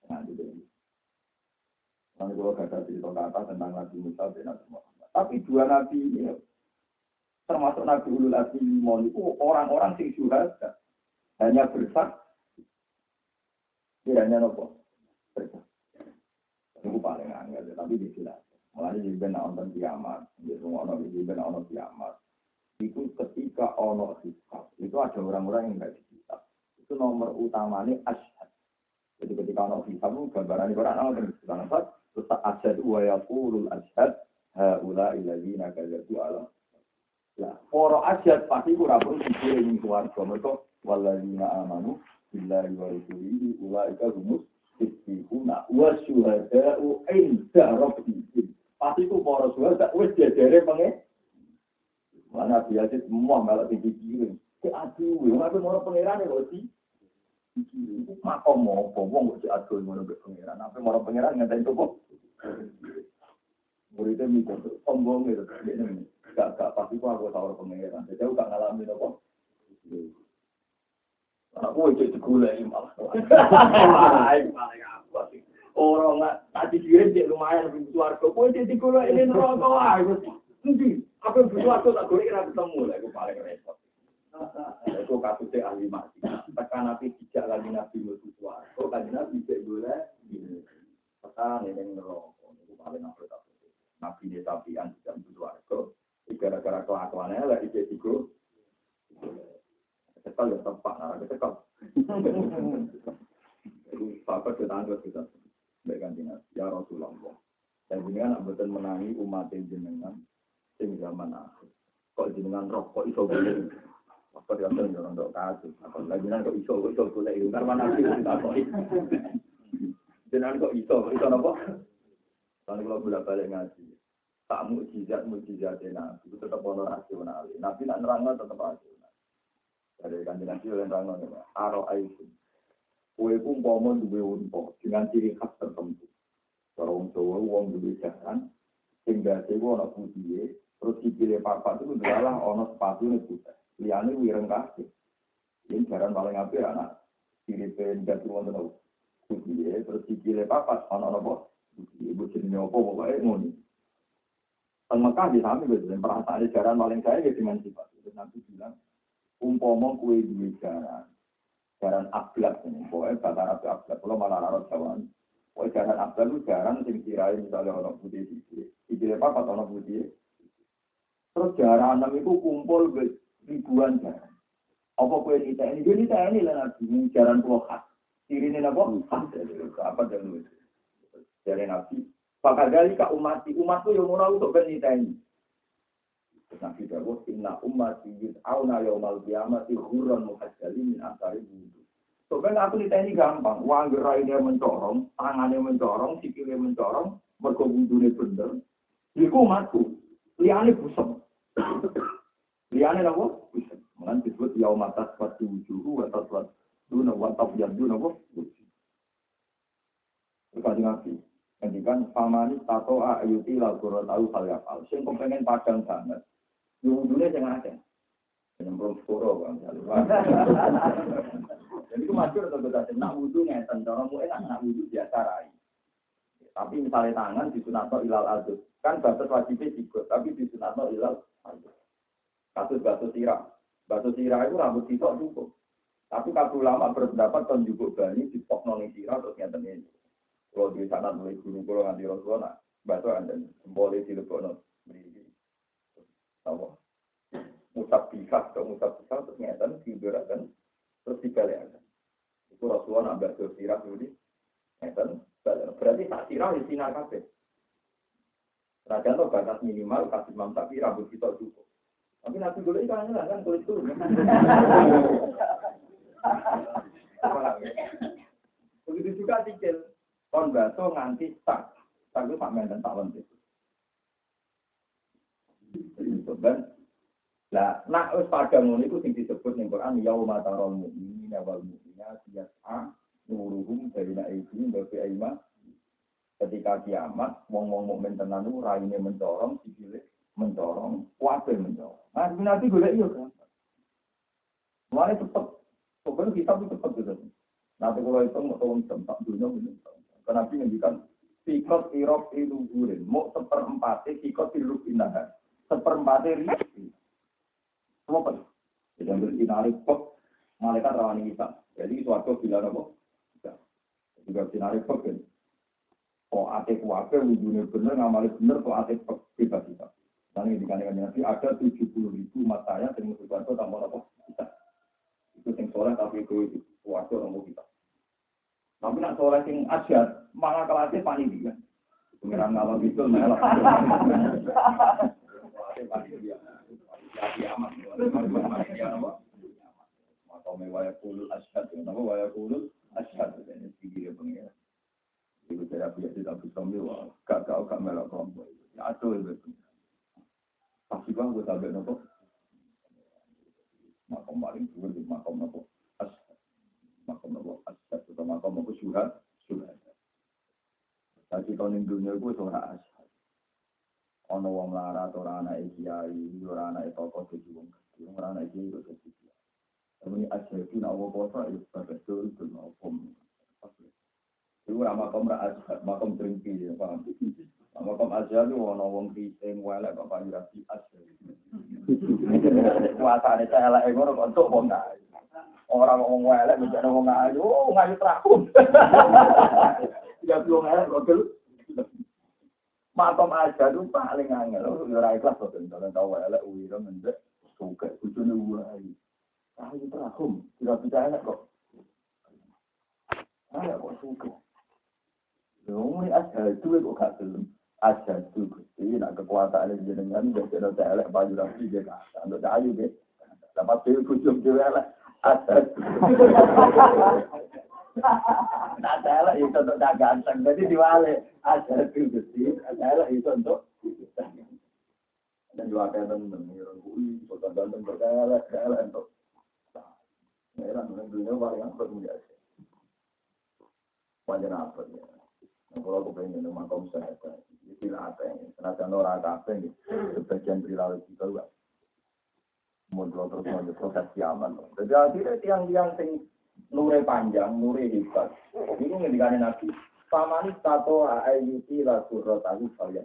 S2: Nah gitu. Nanti kalau gak ada cerita kata tentang Nabi Musa dan Nabi Muhammad. Tapi dua Nabi ini termasuk Nabi Ulul Azmi Limon itu orang-orang sing syuhada. Hanya bersak tidak hanya nopo bersak itu paling angel tapi di sini mulai jadi benar nonton kiamat. Di semua orang jadi benar nonton kiamat itu ketika ono hisab itu ada orang-orang yang nggak dihisab itu nomor utamanya asyhad jadi ketika ono hisab itu gambaran orang orang yang terus asyhad wa yaqulul asyhad haula illadzina kadzatu ala lah para asyhad pasti ora perlu dikira ning swarga mereka walladzina amanu billahi wa rasulihi ulaika humus istiquna wa syuhada'u inda rabbihim. Pasti itu para syuhada wis jajare pengen Mana biasa semua malah tinggi kiri. Ke aduh, yang aku mau pangeran ya sih. Itu makom mau wong kok aduh mau ke pangeran. Apa mau pangeran ngatain itu kok? Muridnya mikir sombong itu. Gak gak pasti kok aku tahu pangeran. Jadi aku gak ngalamin apa. Aku itu digulai malah. Orang nggak tadi dia lumayan lebih suarga. Kue jadi digulai ini neraka. Nanti tapi butuh aku tak golek kira ketemu lah aku paling repot. Aku kasih teh ahli mati. Tekan api tidak lagi nabi mlebu swarga, kanjeng nabi tidak oh, boleh. Iya. tekan ini neraka. Aku paling aku tak golek. Nabi
S1: ne tapi an dijak mlebu swarga. Gara-gara kelakuannya lah itu juga. Cekel ya tempat nara cekel. Iku papa tetangga kita. Baik kanjeng Ya Rasulullah. Dan anak nak menangi umat jenengan sing zaman akhir. Kok jenengan roh kok iso boleh apa dia orang orang dok kasus, apa lagi kok iso kok iso boleh itu karena nabi kita kok jenengan kok iso iso nopo? Kalau kalau bolak balik ngaji, tak mujizat mujizat nabi itu tetap ono rasional. Nabi nak nerangno tetap rasional. Dari kanjeng nabi oleh nerangno aro aisyah. Kue pun umpama duwe unta dengan ciri khas tertentu. Kalau Jawa wong duwe jaran, sehingga sewa ana putih, terus dipilih papat itu adalah ana sepatu ini putih. Liane wireng kabeh. Ini jaran paling apik anak siripe ndak wonten tau. Putih, terus dipilih papat ana apa? Putih, ibu jenenge apa pokoke ngono. Teng Mekah di samping itu, perasaan jaran paling saya ya dengan sifat. Terus nanti bilang, umpama kue duwe jaran, jaran ablat ini, pokoknya kata Arab ablat, kalau malah Arab Jawa, pokoknya jaran ablat itu jaran sing kirai misalnya orang putih sisi, sisi apa kata orang putih, terus enam itu kumpul ribuan jaran. Apa kue nita ini? Dia nita ini lah nabi, jaran pulau khas. Ciri ini apa? Apa dan Jaran nabi. Pakai dari ke umat, umatku yang mau untuk nita ini. Nabi Dawud, inna ummati yud'auna yawmal qiyamati hurran muhajjali min asari wudhu. Sebenarnya aku ditanya gampang, uang gerai dia mencorong, tangannya mencorong, sikilnya mencorong, berkebudune bener. Iku umatku, liane busem. Liane? Busem. Mengan disebut yaumatas pati wujuhu, watas wat duna, wataf apa? Terus Nabi, Kemudian famani tato ayuti lagu tahu hal ya hal. Sing pengen padang banget. Wudhunya jangan ada. Nyemprong skoro bang. Jadi itu masyur atau betul nak wudhu ngeten. Cara mu enak nak wudhu biasa rai. Tapi misalnya tangan di sunatno ilal adus. Kan batas wajibnya sikut. Tapi di sunatno ilal adus. Kasus batu sirah. Batu sirah itu rambut kita cukup. Tapi kalau lama berpendapat kan juga bani di pok noni sirah terus ngeten ini. Kalau di sana mulai guru guru nganti rasulullah, batu anda boleh dilebokno. apa musab bihak atau musab bihak terus ngeten diberakan terus dibalikan itu Rasulullah nak baca sirah dulu ngeten berarti tak sirah di sini kafe Raja tuh batas minimal kasih imam tapi rambut kita cukup tapi nanti dulu itu kan kan kulit itu begitu juga sikil. Kon baso nganti tak. Tak itu tak menten tak lentik. Dan lah nak wis padha ngono iku sing disebut ning Quran yauma taral mu'minina wal mu'minat yas'a nuruhum baina aydihim wa fi ketika kiamat wong-wong mukmin tenan raine mencorong sikile mencorong kuwabe mencorong nah nanti golek yo kan Mulai cepet, pokoknya kita tuh cepet gitu. Nanti kalau itu mau tahun tempat dunia ini, karena nabi ngendikan sikot irok itu gurin, mau seperempat sikot iruk indah seperempatnya rizki. Semua apa? Jadi ambil sinari pek, malaikat rawani kita. Jadi suatu bila apa? Juga sinari pek kan. Oh ate kuwabe wujudnya bener, ngamalnya bener, kok ate pek kita. Dan ini dikandungkan nanti ada tujuh puluh ribu matanya yang suatu tambah apa? Kita. Itu yang soleh tapi itu suatu nomor kita. Tapi nak soleh yang ajar, malah kelasnya panik juga. Pengiran ngalam itu malah. Kulul asyhad, nama waya kulul asyhad, ini ya. Ibu saya biasa tidak bisa mewah, gak kau gak kelompok. Ya itu. Pasti bang gue sampai nopo. Makom paling dulu di makom nopo asyhad. Makom nopo asyhad, atau makom nopo syuhad, syuhad. Tapi tahun dunia gue seorang asyhad. ana wong lara atau ora anake kiai, ora anake tokoh dadi wong gede, ora anake kiai dadi kiai. Aja itu nak wong kota itu betul itu makom. Itu nama makom ra aja, makom trimpi ya paham. Makom aja itu ana wong kristing welek kok payu rapi aja. Kuasane saya elek ngono kok entuk wong ayu. Orang wong welek menjadi wong ayu, oh ngayu terakum. Ya belum elek kok makom aja tuh paling angel. Ora ikhlas kok kalau tau elek uwira mendek suka bojone wae.
S2: Itu terahum. Tidak bisa enak kok. Ya kok suka. Ini aja itu kok gak belum. Aja itu gusti. Nak kekuasaan ini jenengan. Dia kena telek baju rapi dia kata. Untuk cahayu dia. Dapat dia kujung dia elek. Aja Nak telek itu untuk tak ganteng. Jadi diwale. Aja itu gusti. Telek itu untuk dan juga kayak temen, orang kui, kota ganteng berkelek, kelek untuk Merah, dunia paling apa menjadi. Wajar apa ya? Kalau aku pengen minum makom saya, apa ini? Senajan orang kafe nih, sebagian perilaku kita juga. Mundur terus mundur proses kiamat. Jadi akhirnya tiang-tiang sing nure panjang, nure hebat. Ini ngendikane Nabi. Pamani tato ayuti la surat aku kalian.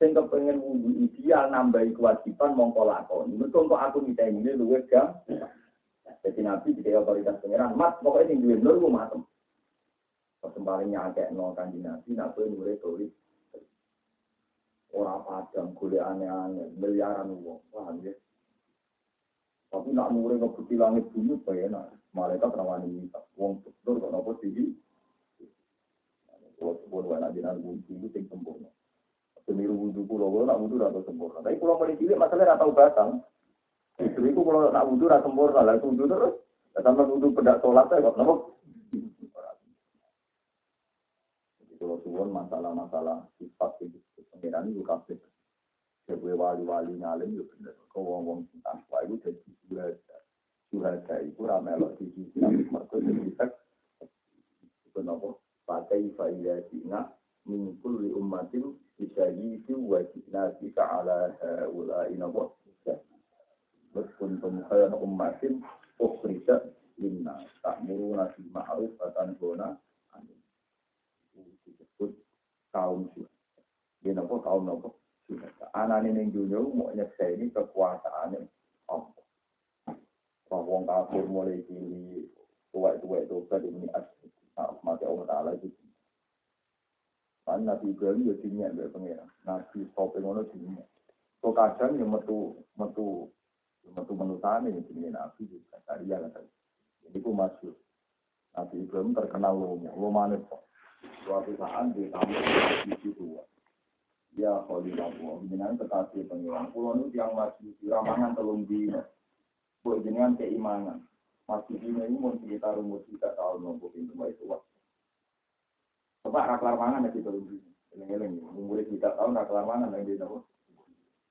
S2: Sing kepengen wudhu ideal nambahi kewajiban mongko lakoni. Mergo kok aku niteni luwih gam. Jadi Nabi di otoritas pengiran, mat pokoknya sing duwe nur ku matem. Persembarannya akeh no kanji Nabi, nabi nure tulis. Orang padang, gule aneh-aneh, miliaran uang. Paham ya? Tapi nak nure ngebuti langit bumi, bayana. Malaikat rawani minta. Uang betul kok nopo tinggi. Kalau sebut wana jinan wudhu, sing sempurna. Pemiru wudhu pulau, kalau nak wudhu atau sempurna. Tapi pulau mulai cilik, masalahnya atau batang. Justru itu kalau nak wudhu atau sempurna, lah wudhu terus. Sampai wudhu pedak sholat, saya kok nopo. Jadi kalau suwon masalah-masalah sifat itu pengiran itu kabeh. Sebagai wali-wali ngalim itu bener. Kau wong-wong cinta wah itu jadi surada. Surada itu ramelok di sisi mereka jadi. Itu nopo. Pakai faidah sina mingkul li ummatin bisayi itu wajib nasi ala haula nopo. Kuntum khayran ummatin ukhrijat linna ta'muruna bil ma'ruf wa disebut kaum syuhada. Ya nopo kaum nopo syuhada. Anane ning dunya mau nyekseni kekuasaane Allah. Wah wong kafir mulai cilik tua-tua itu kan ini asli. Mati Allah Ta'ala itu. Kan Nabi Ibrahim ya dinyak mbek pengira. Nabi sope ngono dinyak. Kok kadang ya metu metu metu menusane ya jenenge Nabi juga. Tadi ya kan. Ini ku masyhur. Nabi Ibrahim terkenal lomo, lomane kok. Suatu saat di tamu di dua. Ya Khalilullah, jenengan kekasih pengiran. Pulau itu yang masih ramangan telung dino. Buat jenengan keimanan. Masih dino ini mau sekitar umur tiga tahun nopo pintu itu waktu. Coba raklar mangan ya telung dino. Eleng-eleng, umur tiga tahun raklar mangan yang di.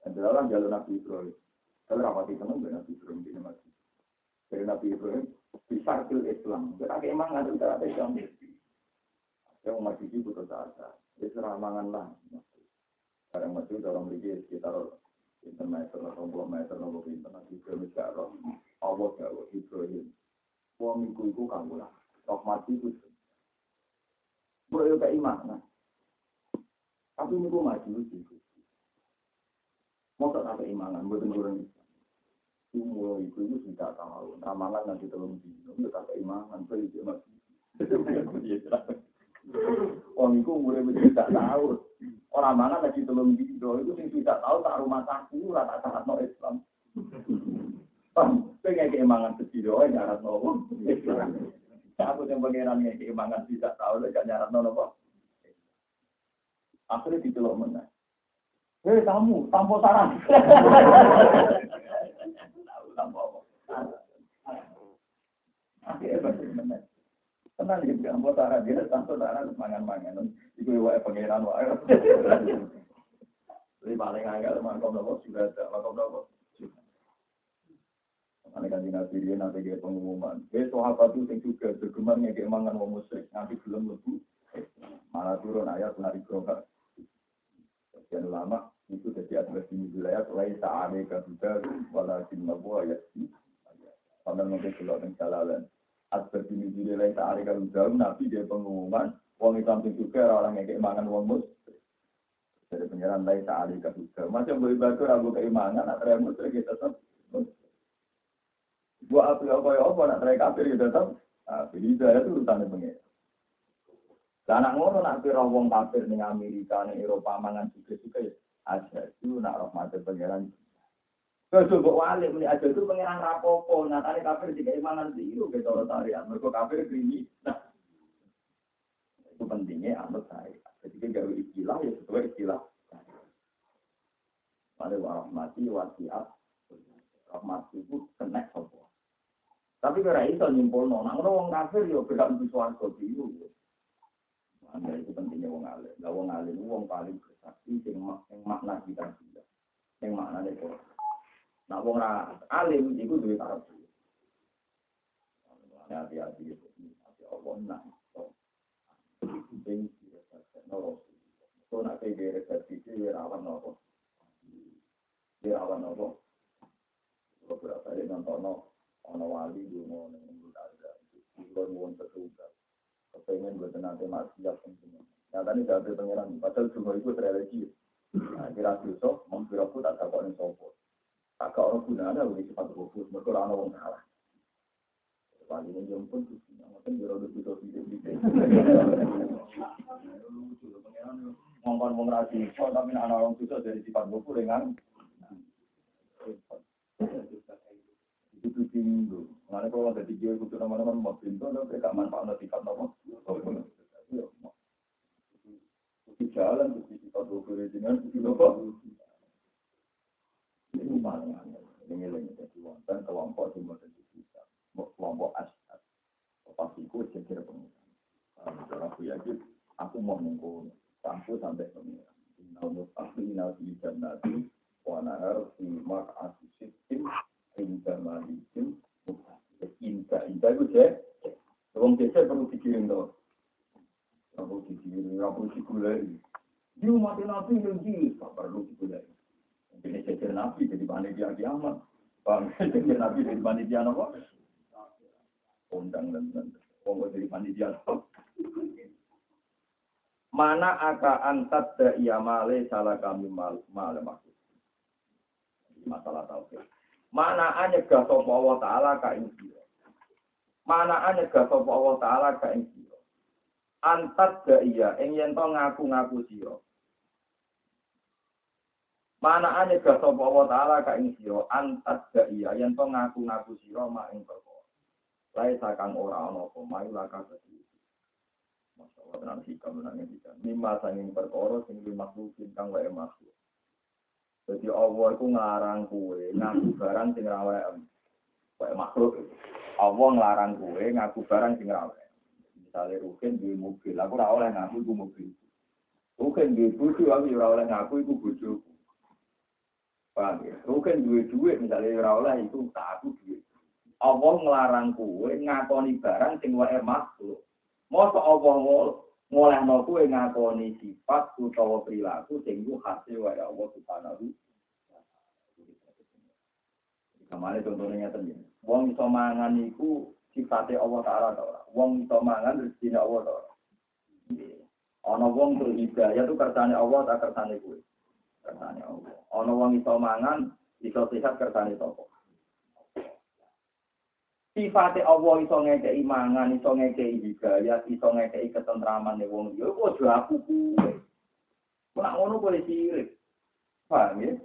S2: Dan dalam jalur Nabi Ibrahim. Kalau rapati tenang dengan Nabi Ibrahim di Nabi. Dari Nabi Ibrahim, bisa Islam. Kita tidak ada Islam. Yang masih itu terasa. Itu ramangan lah. Kadang masih dalam lagi sekitar pinten meter atau puluh meter atau pinten nanti ke Mesir. Allah jauh Ibrahim. Wong iku iku kamu lah. Tok mati itu. Bro yo keimanan. Tapi ini gue maju itu. Mau tak apa imanan, buat Islam. Umur itu itu tidak tahu. Ramalan nanti telung dino, itu tak imanan, so itu masih. Itu umurnya masih tidak tahu. Orang mana lagi telung dino, itu sing tidak tahu tak rumah saku, lah tak sangat no Islam. Pengen keimangan sedih, oh nyarat no Islam. Aku yang pengirannya keimangan tidak tahu, gak nyarat no apa. Akhirnya dicelok menang. Hei kamu, tanpa saran. Tahu tanpa apa. Akhirnya bagaimana? Tenang ya, tanpa saran. Dia tanpa saran, mangan-mangan. Itu wae pengiran wae. Jadi paling angel, makom nopo sudah ada. Makom nopo. Nanti kan nabi dia nanti dia pengumuman. Eh sahabat itu yang juga bergemar ngekek mangan wong musyrik. Nanti belum lebih. Malah turun ayat nari grohak. Sekian lama itu jadi di wilayah lain saane kabuda wala jinnabu ayat di sampai nanti kalau jalalan atas di wilayah lain saane kabuda nabi dia pengumuman wong Islam itu juga orang yang keimanan wong mus dari pengiran lain saane kabuda macam boleh batu ragu keimanan atau yang mus kita tetap buat apa apa apa nak terakhir kafir kita tetap pilih itu urusan pengiran. Lah anak ngono nak pira wong kafir ning Amerika ning Eropa mangan juga juga ya itu nak rahmat pangeran. Terus coba wali muni aja itu pengiran rapopo, nyatane kafir jika imanan biru ke cara tarian. Mereka kafir krimi. Nah, itu pentingnya anut saya. Jadi gawe istilah ya sesuai istilah. Pada warahmati wasiat rahmat itu kena sopo. Tapi kira itu nyimpul nona, orang kafir ya berat di suarga biru. Anda itu pentingnya wong alim. Lah wong alim wong paling bersaksi sing makna kita. Sing makna itu. Nah wong ra alim iku duwe taraf. Hati-hati hati Allah nah. Sing noro. So nak kaya resepsi itu rawan nopo. Rawan nopo. Beberapa kali nonton ono wali di mau nunggu ada. Kulon wong kepengen buat nanti maksiat tentunya. Nah tadi dari pangeran, padahal semua itu religi. Nah kira dosa, mengkira pun tak yang sopo. Orang guna ada udah cepat fokus, mereka orang orang kalah. Pagi ini jam pun video. Ngomong ngomong rasi, kok tapi anak orang susah dari sifat buku dengan itu tinggu. Mana kalau ada tiga kutu nama-nama mau pintu, ada mereka manfaat kan nama. Di jalan, di sifat buku dengan di lupa. Ini paling aneh. Ini lagi jadi wonten kelompok di masa kita. Kelompok asyad. Pastiku jadi pengiran. Kalau aku yakin, aku mau nunggu sampai sampai pengiran. Inal mutafli inal di jannati wa nahar fi maq'ati sittin inda malikin inda inda itu cek wong cek perlu dikirim tuh perlu dikirim perlu digulai di umat nabi yang di perlu digulai ini cek nabi jadi panitia kiamat bang cek nabi jadi panitia apa undang dan dan wong jadi panitia mana aka antat da iya male salah kami mal mal maksud. Masalah tauhid. Mana nyegah sapa Allah taala ka ing mana nyegah sapa Allah taala ka ing antat ga iya ing ngaku-ngaku sira. Mana nyegah sapa Allah taala ka ing antat ga iya yen ngaku-ngaku sira mak ing perkara. Lae sakang ora ana apa laka sedhi Masalah tenan sikap menang kita. Mimma sanging perkara sing makhluk kang wae makhluk. Jadi Allah itu ngarang kue ngaku barang sing rawe. Kayak makhluk. Allah ngarang kue ngaku barang sing rawe. Misalnya Rukin di mobil, aku ora oleh ngaku itu mobil. Rukin di bojo, aku ora oleh ngaku itu bojoku. Paham ya? Rukin duwe duit, misalnya ora oleh itu tak aku duit. Allah ngelarang kue ngakoni barang sing wae makhluk. Masa Allah ngoleh no kue ngakoni sifat utawa perilaku sing ku hasil wae Allah subhanahu Kemarin contohnya nyata ya. Wong iso mangan iku sifatnya Allah Ta'ala ta ora. Wong iso mangan rezeki Allah ta ora. Ana wong berhidayah itu kersane Allah tak kersane kuwe. Kersane Allah. Ana wong iso mangan iso sehat kersane sapa. Sifatnya Allah iso ngekei mangan, iso ngekei hidayah, iso ngekei ketentraman nih wong liya, kok aja aku kuwe. Nak ngono boleh sirik. Paham ya?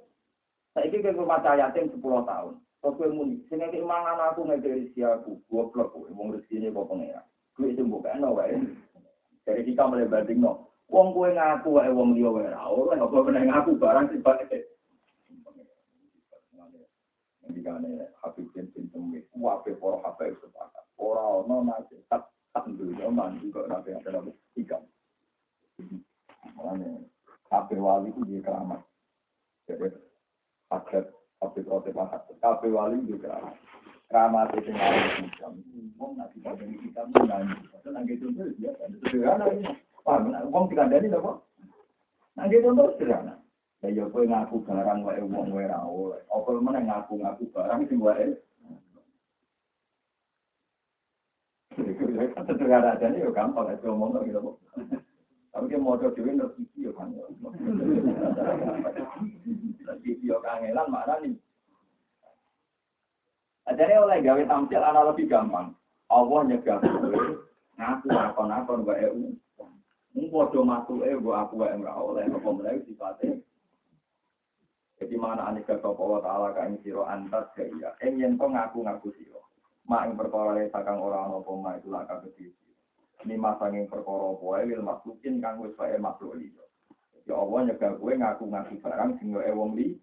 S2: Saiki ke rumah yatim 10 tahun. Kok kowe muni, sing ngekei mangan aku ngekei rezeki aku, goblok kowe wong rezekine kok pengira. Kuwi sing mbok kena wae. Dari kita mulai banding no. Wong kowe ngaku wae wong liya wae ora ora kok ngaku barang sifate. Ndikane Habib bin Temwe, wae para Habib sepakat. Ora ono nasihat alhamdulillah mandi kok nabi ada nabi tiga. Makanya kabeh wali itu dia keramat. Jadi akhir Habib Roti Pahat, kabeh wali dia keramat. Keramat itu ngalim hikam. Wong nak dikandani hikam. Itu nanti contoh dia kan sederhana ini. Paham? Wong dikandani apa? Nanti contoh sederhana. Ya ya kowe ngaku barang wae wong wae ra oleh. Apa meneh ngaku-ngaku barang sing wae. Sederhana aja nih, gampang aja ngomong gitu. Tapi dia mau coba dhewe ngerti yo kan. Video kangelan mana nih? Jadi oleh gawe tampil analogi gampang. Allah nyegah kowe ngaku akon-akon wae u. Mung padha matuke mbok aku wae ora oleh apa meneh sifate. Jadi mana anis kata Allah Ta'ala ka ing siro antas gaya. Ing yen to ngaku-ngaku siro. Ma ing perkara le sakang ora ana apa ma itu laka gede siro. Ini masanging perkara wae wil maklukin kang wis wae makhluk liya. Jadi Allah nyegah kowe ngaku-ngaku barang sing wae wong li.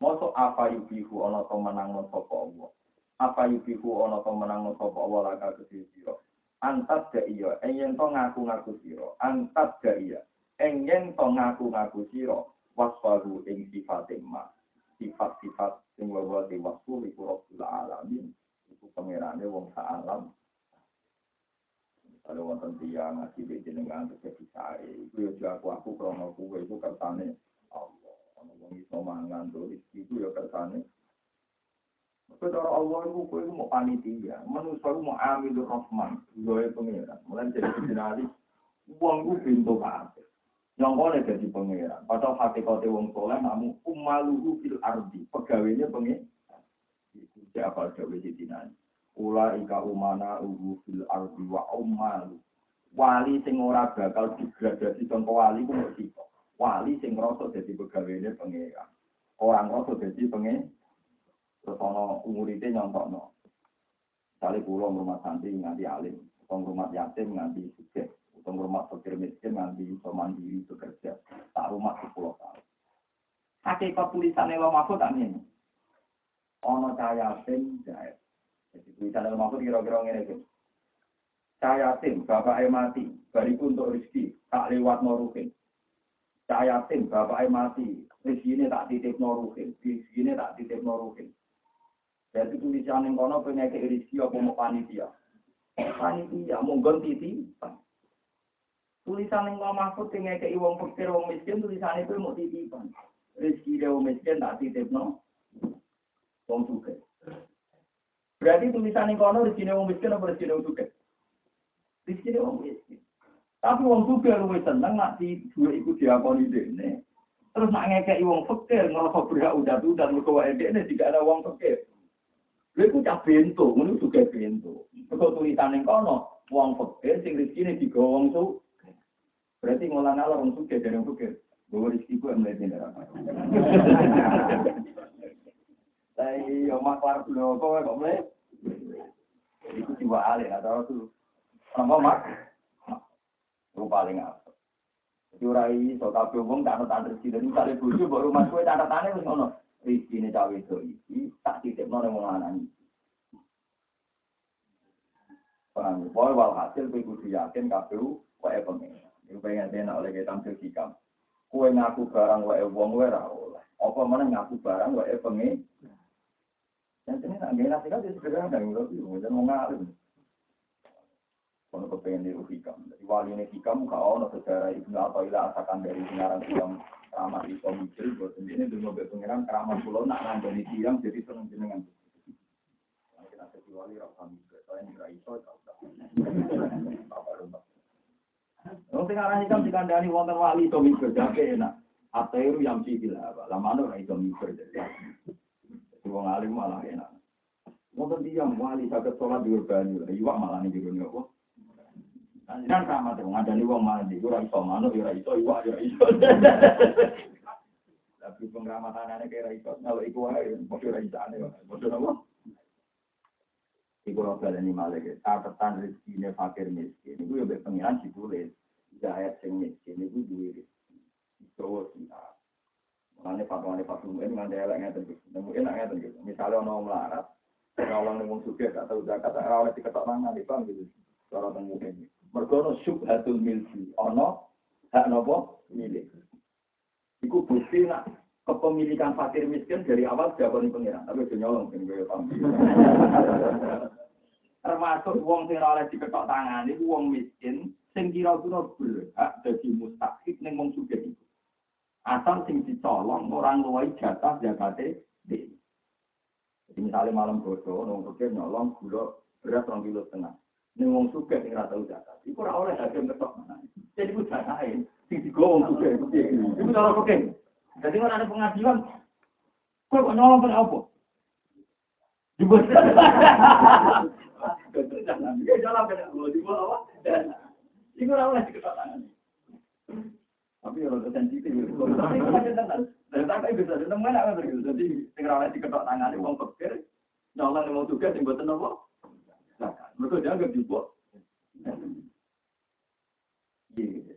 S2: Mosok apa yubihu ana to menang sapa Allah. Apa yubihu ana to menang sapa Allah laka gede siro. Antas gaya. Ing yen to ngaku-ngaku siro. Antas gaya. Ing yen to ngaku-ngaku siro wasfahu ing sifat ma sifat-sifat sing wawa di wasfu iku rabbul alamin. Iku pangerane wong sak alam kalau wonten tiyang ngaji di jenengan terjadi sae. Iku yo aku aku krono kuwe iku kersane Allah. Ana wong iso mangan to iku yo kersane. Tapi cara Allah itu kue mau panitia, manusia itu mau ambil rahman, gue pengiran. Mulai jadi jurnalis, uang gue pintu kafe. Nyongkone jadi pangeran. Padahal hakikatnya wong soleh namun umaluhu fil ardi. Pegawainya pengen. Itu siapa jawab di dinani. Ula ika umana uhu fil ardi wa umalu. Wali sing ora bakal digradasi contoh wali ku mesti Wali sing ngrasa jadi pegawainya pangeran. Orang ngrasa jadi pengen. Terus ana umurite nyontokno. Misalnya pulau rumah santri nganti alim, atau rumah yatim nganti sukses Teng rumah fakir miskin nanti bisa mandiri bekerja. Tak rumah sepuluh tahun. Hakikat tulisan Elo Mahfud tak ini. Ono cahaya tim jahit. Jadi tulisan Elo Mahfud kira-kira ini. Cahaya tim, bapak mati. Bariku untuk rezeki, tak lewat noruhin. Cahaya tim, bapak mati. Rezeki ini tak titip noruhin. Rezeki ini tak titip noruhin. Jadi tulisan yang kono penyakit rezeki apa mau panitia. Panitia, monggon titipan. Tulisan yang mau mahfud tinggal ke iwang fakir wong miskin tulisan itu mau titipan. Rizki dia wong miskin tak titip no. Wong suke. Berarti tulisan yang kono rizki wong miskin apa rizki wong suke? Rizki wong miskin. Tapi wong suke seneng nak di dua ikut diakoni dene. Terus nak ngekei wong fakir ngerasa berhak udah tuh dan wae dene jika ada wong fakir. Lha iku cah bento, ngono suke bento. Kok tulisan yang kono wong fakir sing rezekine digawa wong suke. Berarti ngolah ngalah orang suka dari orang suka. Rezeki gue mulai tidak apa. Tapi yo maklar dulu kok kok mulai. Itu jiwa alih atau itu. Apa mak? Itu paling apa? Orang so kabeh wong tak tanda rezeki. Dan misalnya bojo mbok rumah kowe tanda tane wis ngono. Rezekine cawe itu iki tak titipno ning wong lanang. Paham? Walhasil kowe kudu yakin kabeh wae pengen. Iku pengen enak oleh kita tampil hikam. Kue ngaku barang wae wong wae ra oleh. Apa mana ngaku barang wae pengen. Yang ini nak gak nasi kan sederhana dan itu jangan mau ngalim. Kalau kepengen niru hikam, jadi wali ini hikam kau ono sejarah ibnu atau ilah asakan dari pengarang hikam keramat itu mikir buat sendiri dulu mobil pengiran keramat pulau nak ngandani tiang jadi seneng jenengan. Kita jadi wali rasa mikir, saya ngira iso tak Wong sing aran ikam dikandani wonten wali to mikir jake enak. Atairu yang civil apa? Lama ora iso mikir jadi. Wong alim malah enak. Wonten tiyang wali saged sholat di banyu, iwak malah ning jero apa? Kan sama tuh ngadani wong mandi, ora iso manuk, ora iso iwak, ora iso. Tapi pengramatanane kira iso, kalau iku wae, padha ora isane, padha apa? Iku ora baleni malih, catatan rezekine fakir miskin. Iku mek pengiran ditulis. Zahid sing miskin iku duwe rezeki. Iso sia. Mulane fatwane fatwa ini nganti elek ngeten iki. Nemu enak ngeten iki. Misale ana melarat, ning wong sugih gak tau zakat, ora oleh diketok mangan iki, Bang gitu. Cara temu ini. Mergo ono syubhatul milki, ana hak napa milik. Iku bukti nak kepemilikan fakir miskin dari awal diakoni pengiran. Tapi itu nyolong kan gue paham. Termasuk uang sing oleh diketok tangan itu uang miskin sing kira-kira berhak dadi mustahik ning wong sugih iku. Asal sing dicolong orang luwai jatah zakate di. Jadi misalnya malam bodoh, nong sugih nyolong gula beras rong kilo setengah. Ning wong sugih sing ora tau zakat. Iku ora oleh hakim ketok mana. Jadi ku jatahe sing digowo wong sugih. Iku cara. Jadi kalau ada pengadilan, kok kok nyolong pada apa? Juga? Itu orang lagi ketatangan. Tapi kalau sensitif, itu macam Dan tak bisa, kan terus jadi sing ora oleh diketok tangane wong pikir nyolong mau tugas apa? Zakat. Mergo dianggap juga. Iya.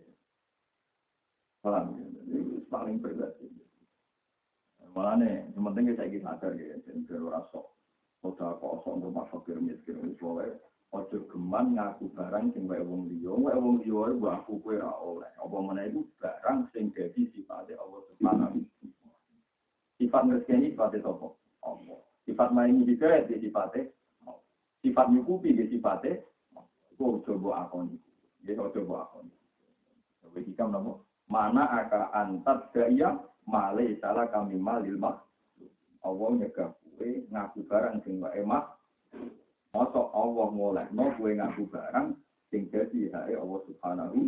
S2: Ya? Paling berbeda. Malah nih, yang penting kita ingin sadar ya, dan biar orang sok, kota untuk masuk ke miskin, misalnya, ojo geman ngaku barang sing wae wong liya, wae wong liya iku aku kowe oleh. Apa meneh iku barang sing dadi sifate Allah Subhanahu Sifat rezeki sifate apa? Allah. Sifat maringi hidayah di sifate. Sifat nyukupi di sifate Iku ojo mbok akoni. Ya ojo mbok akoni. Kowe iki kan? mana aka antat daya male salah kami malil mak Allah nyega kue ngaku barang sing mbak emak masa Allah mulai no kue ngaku barang sing jadi hari Allah subhanahu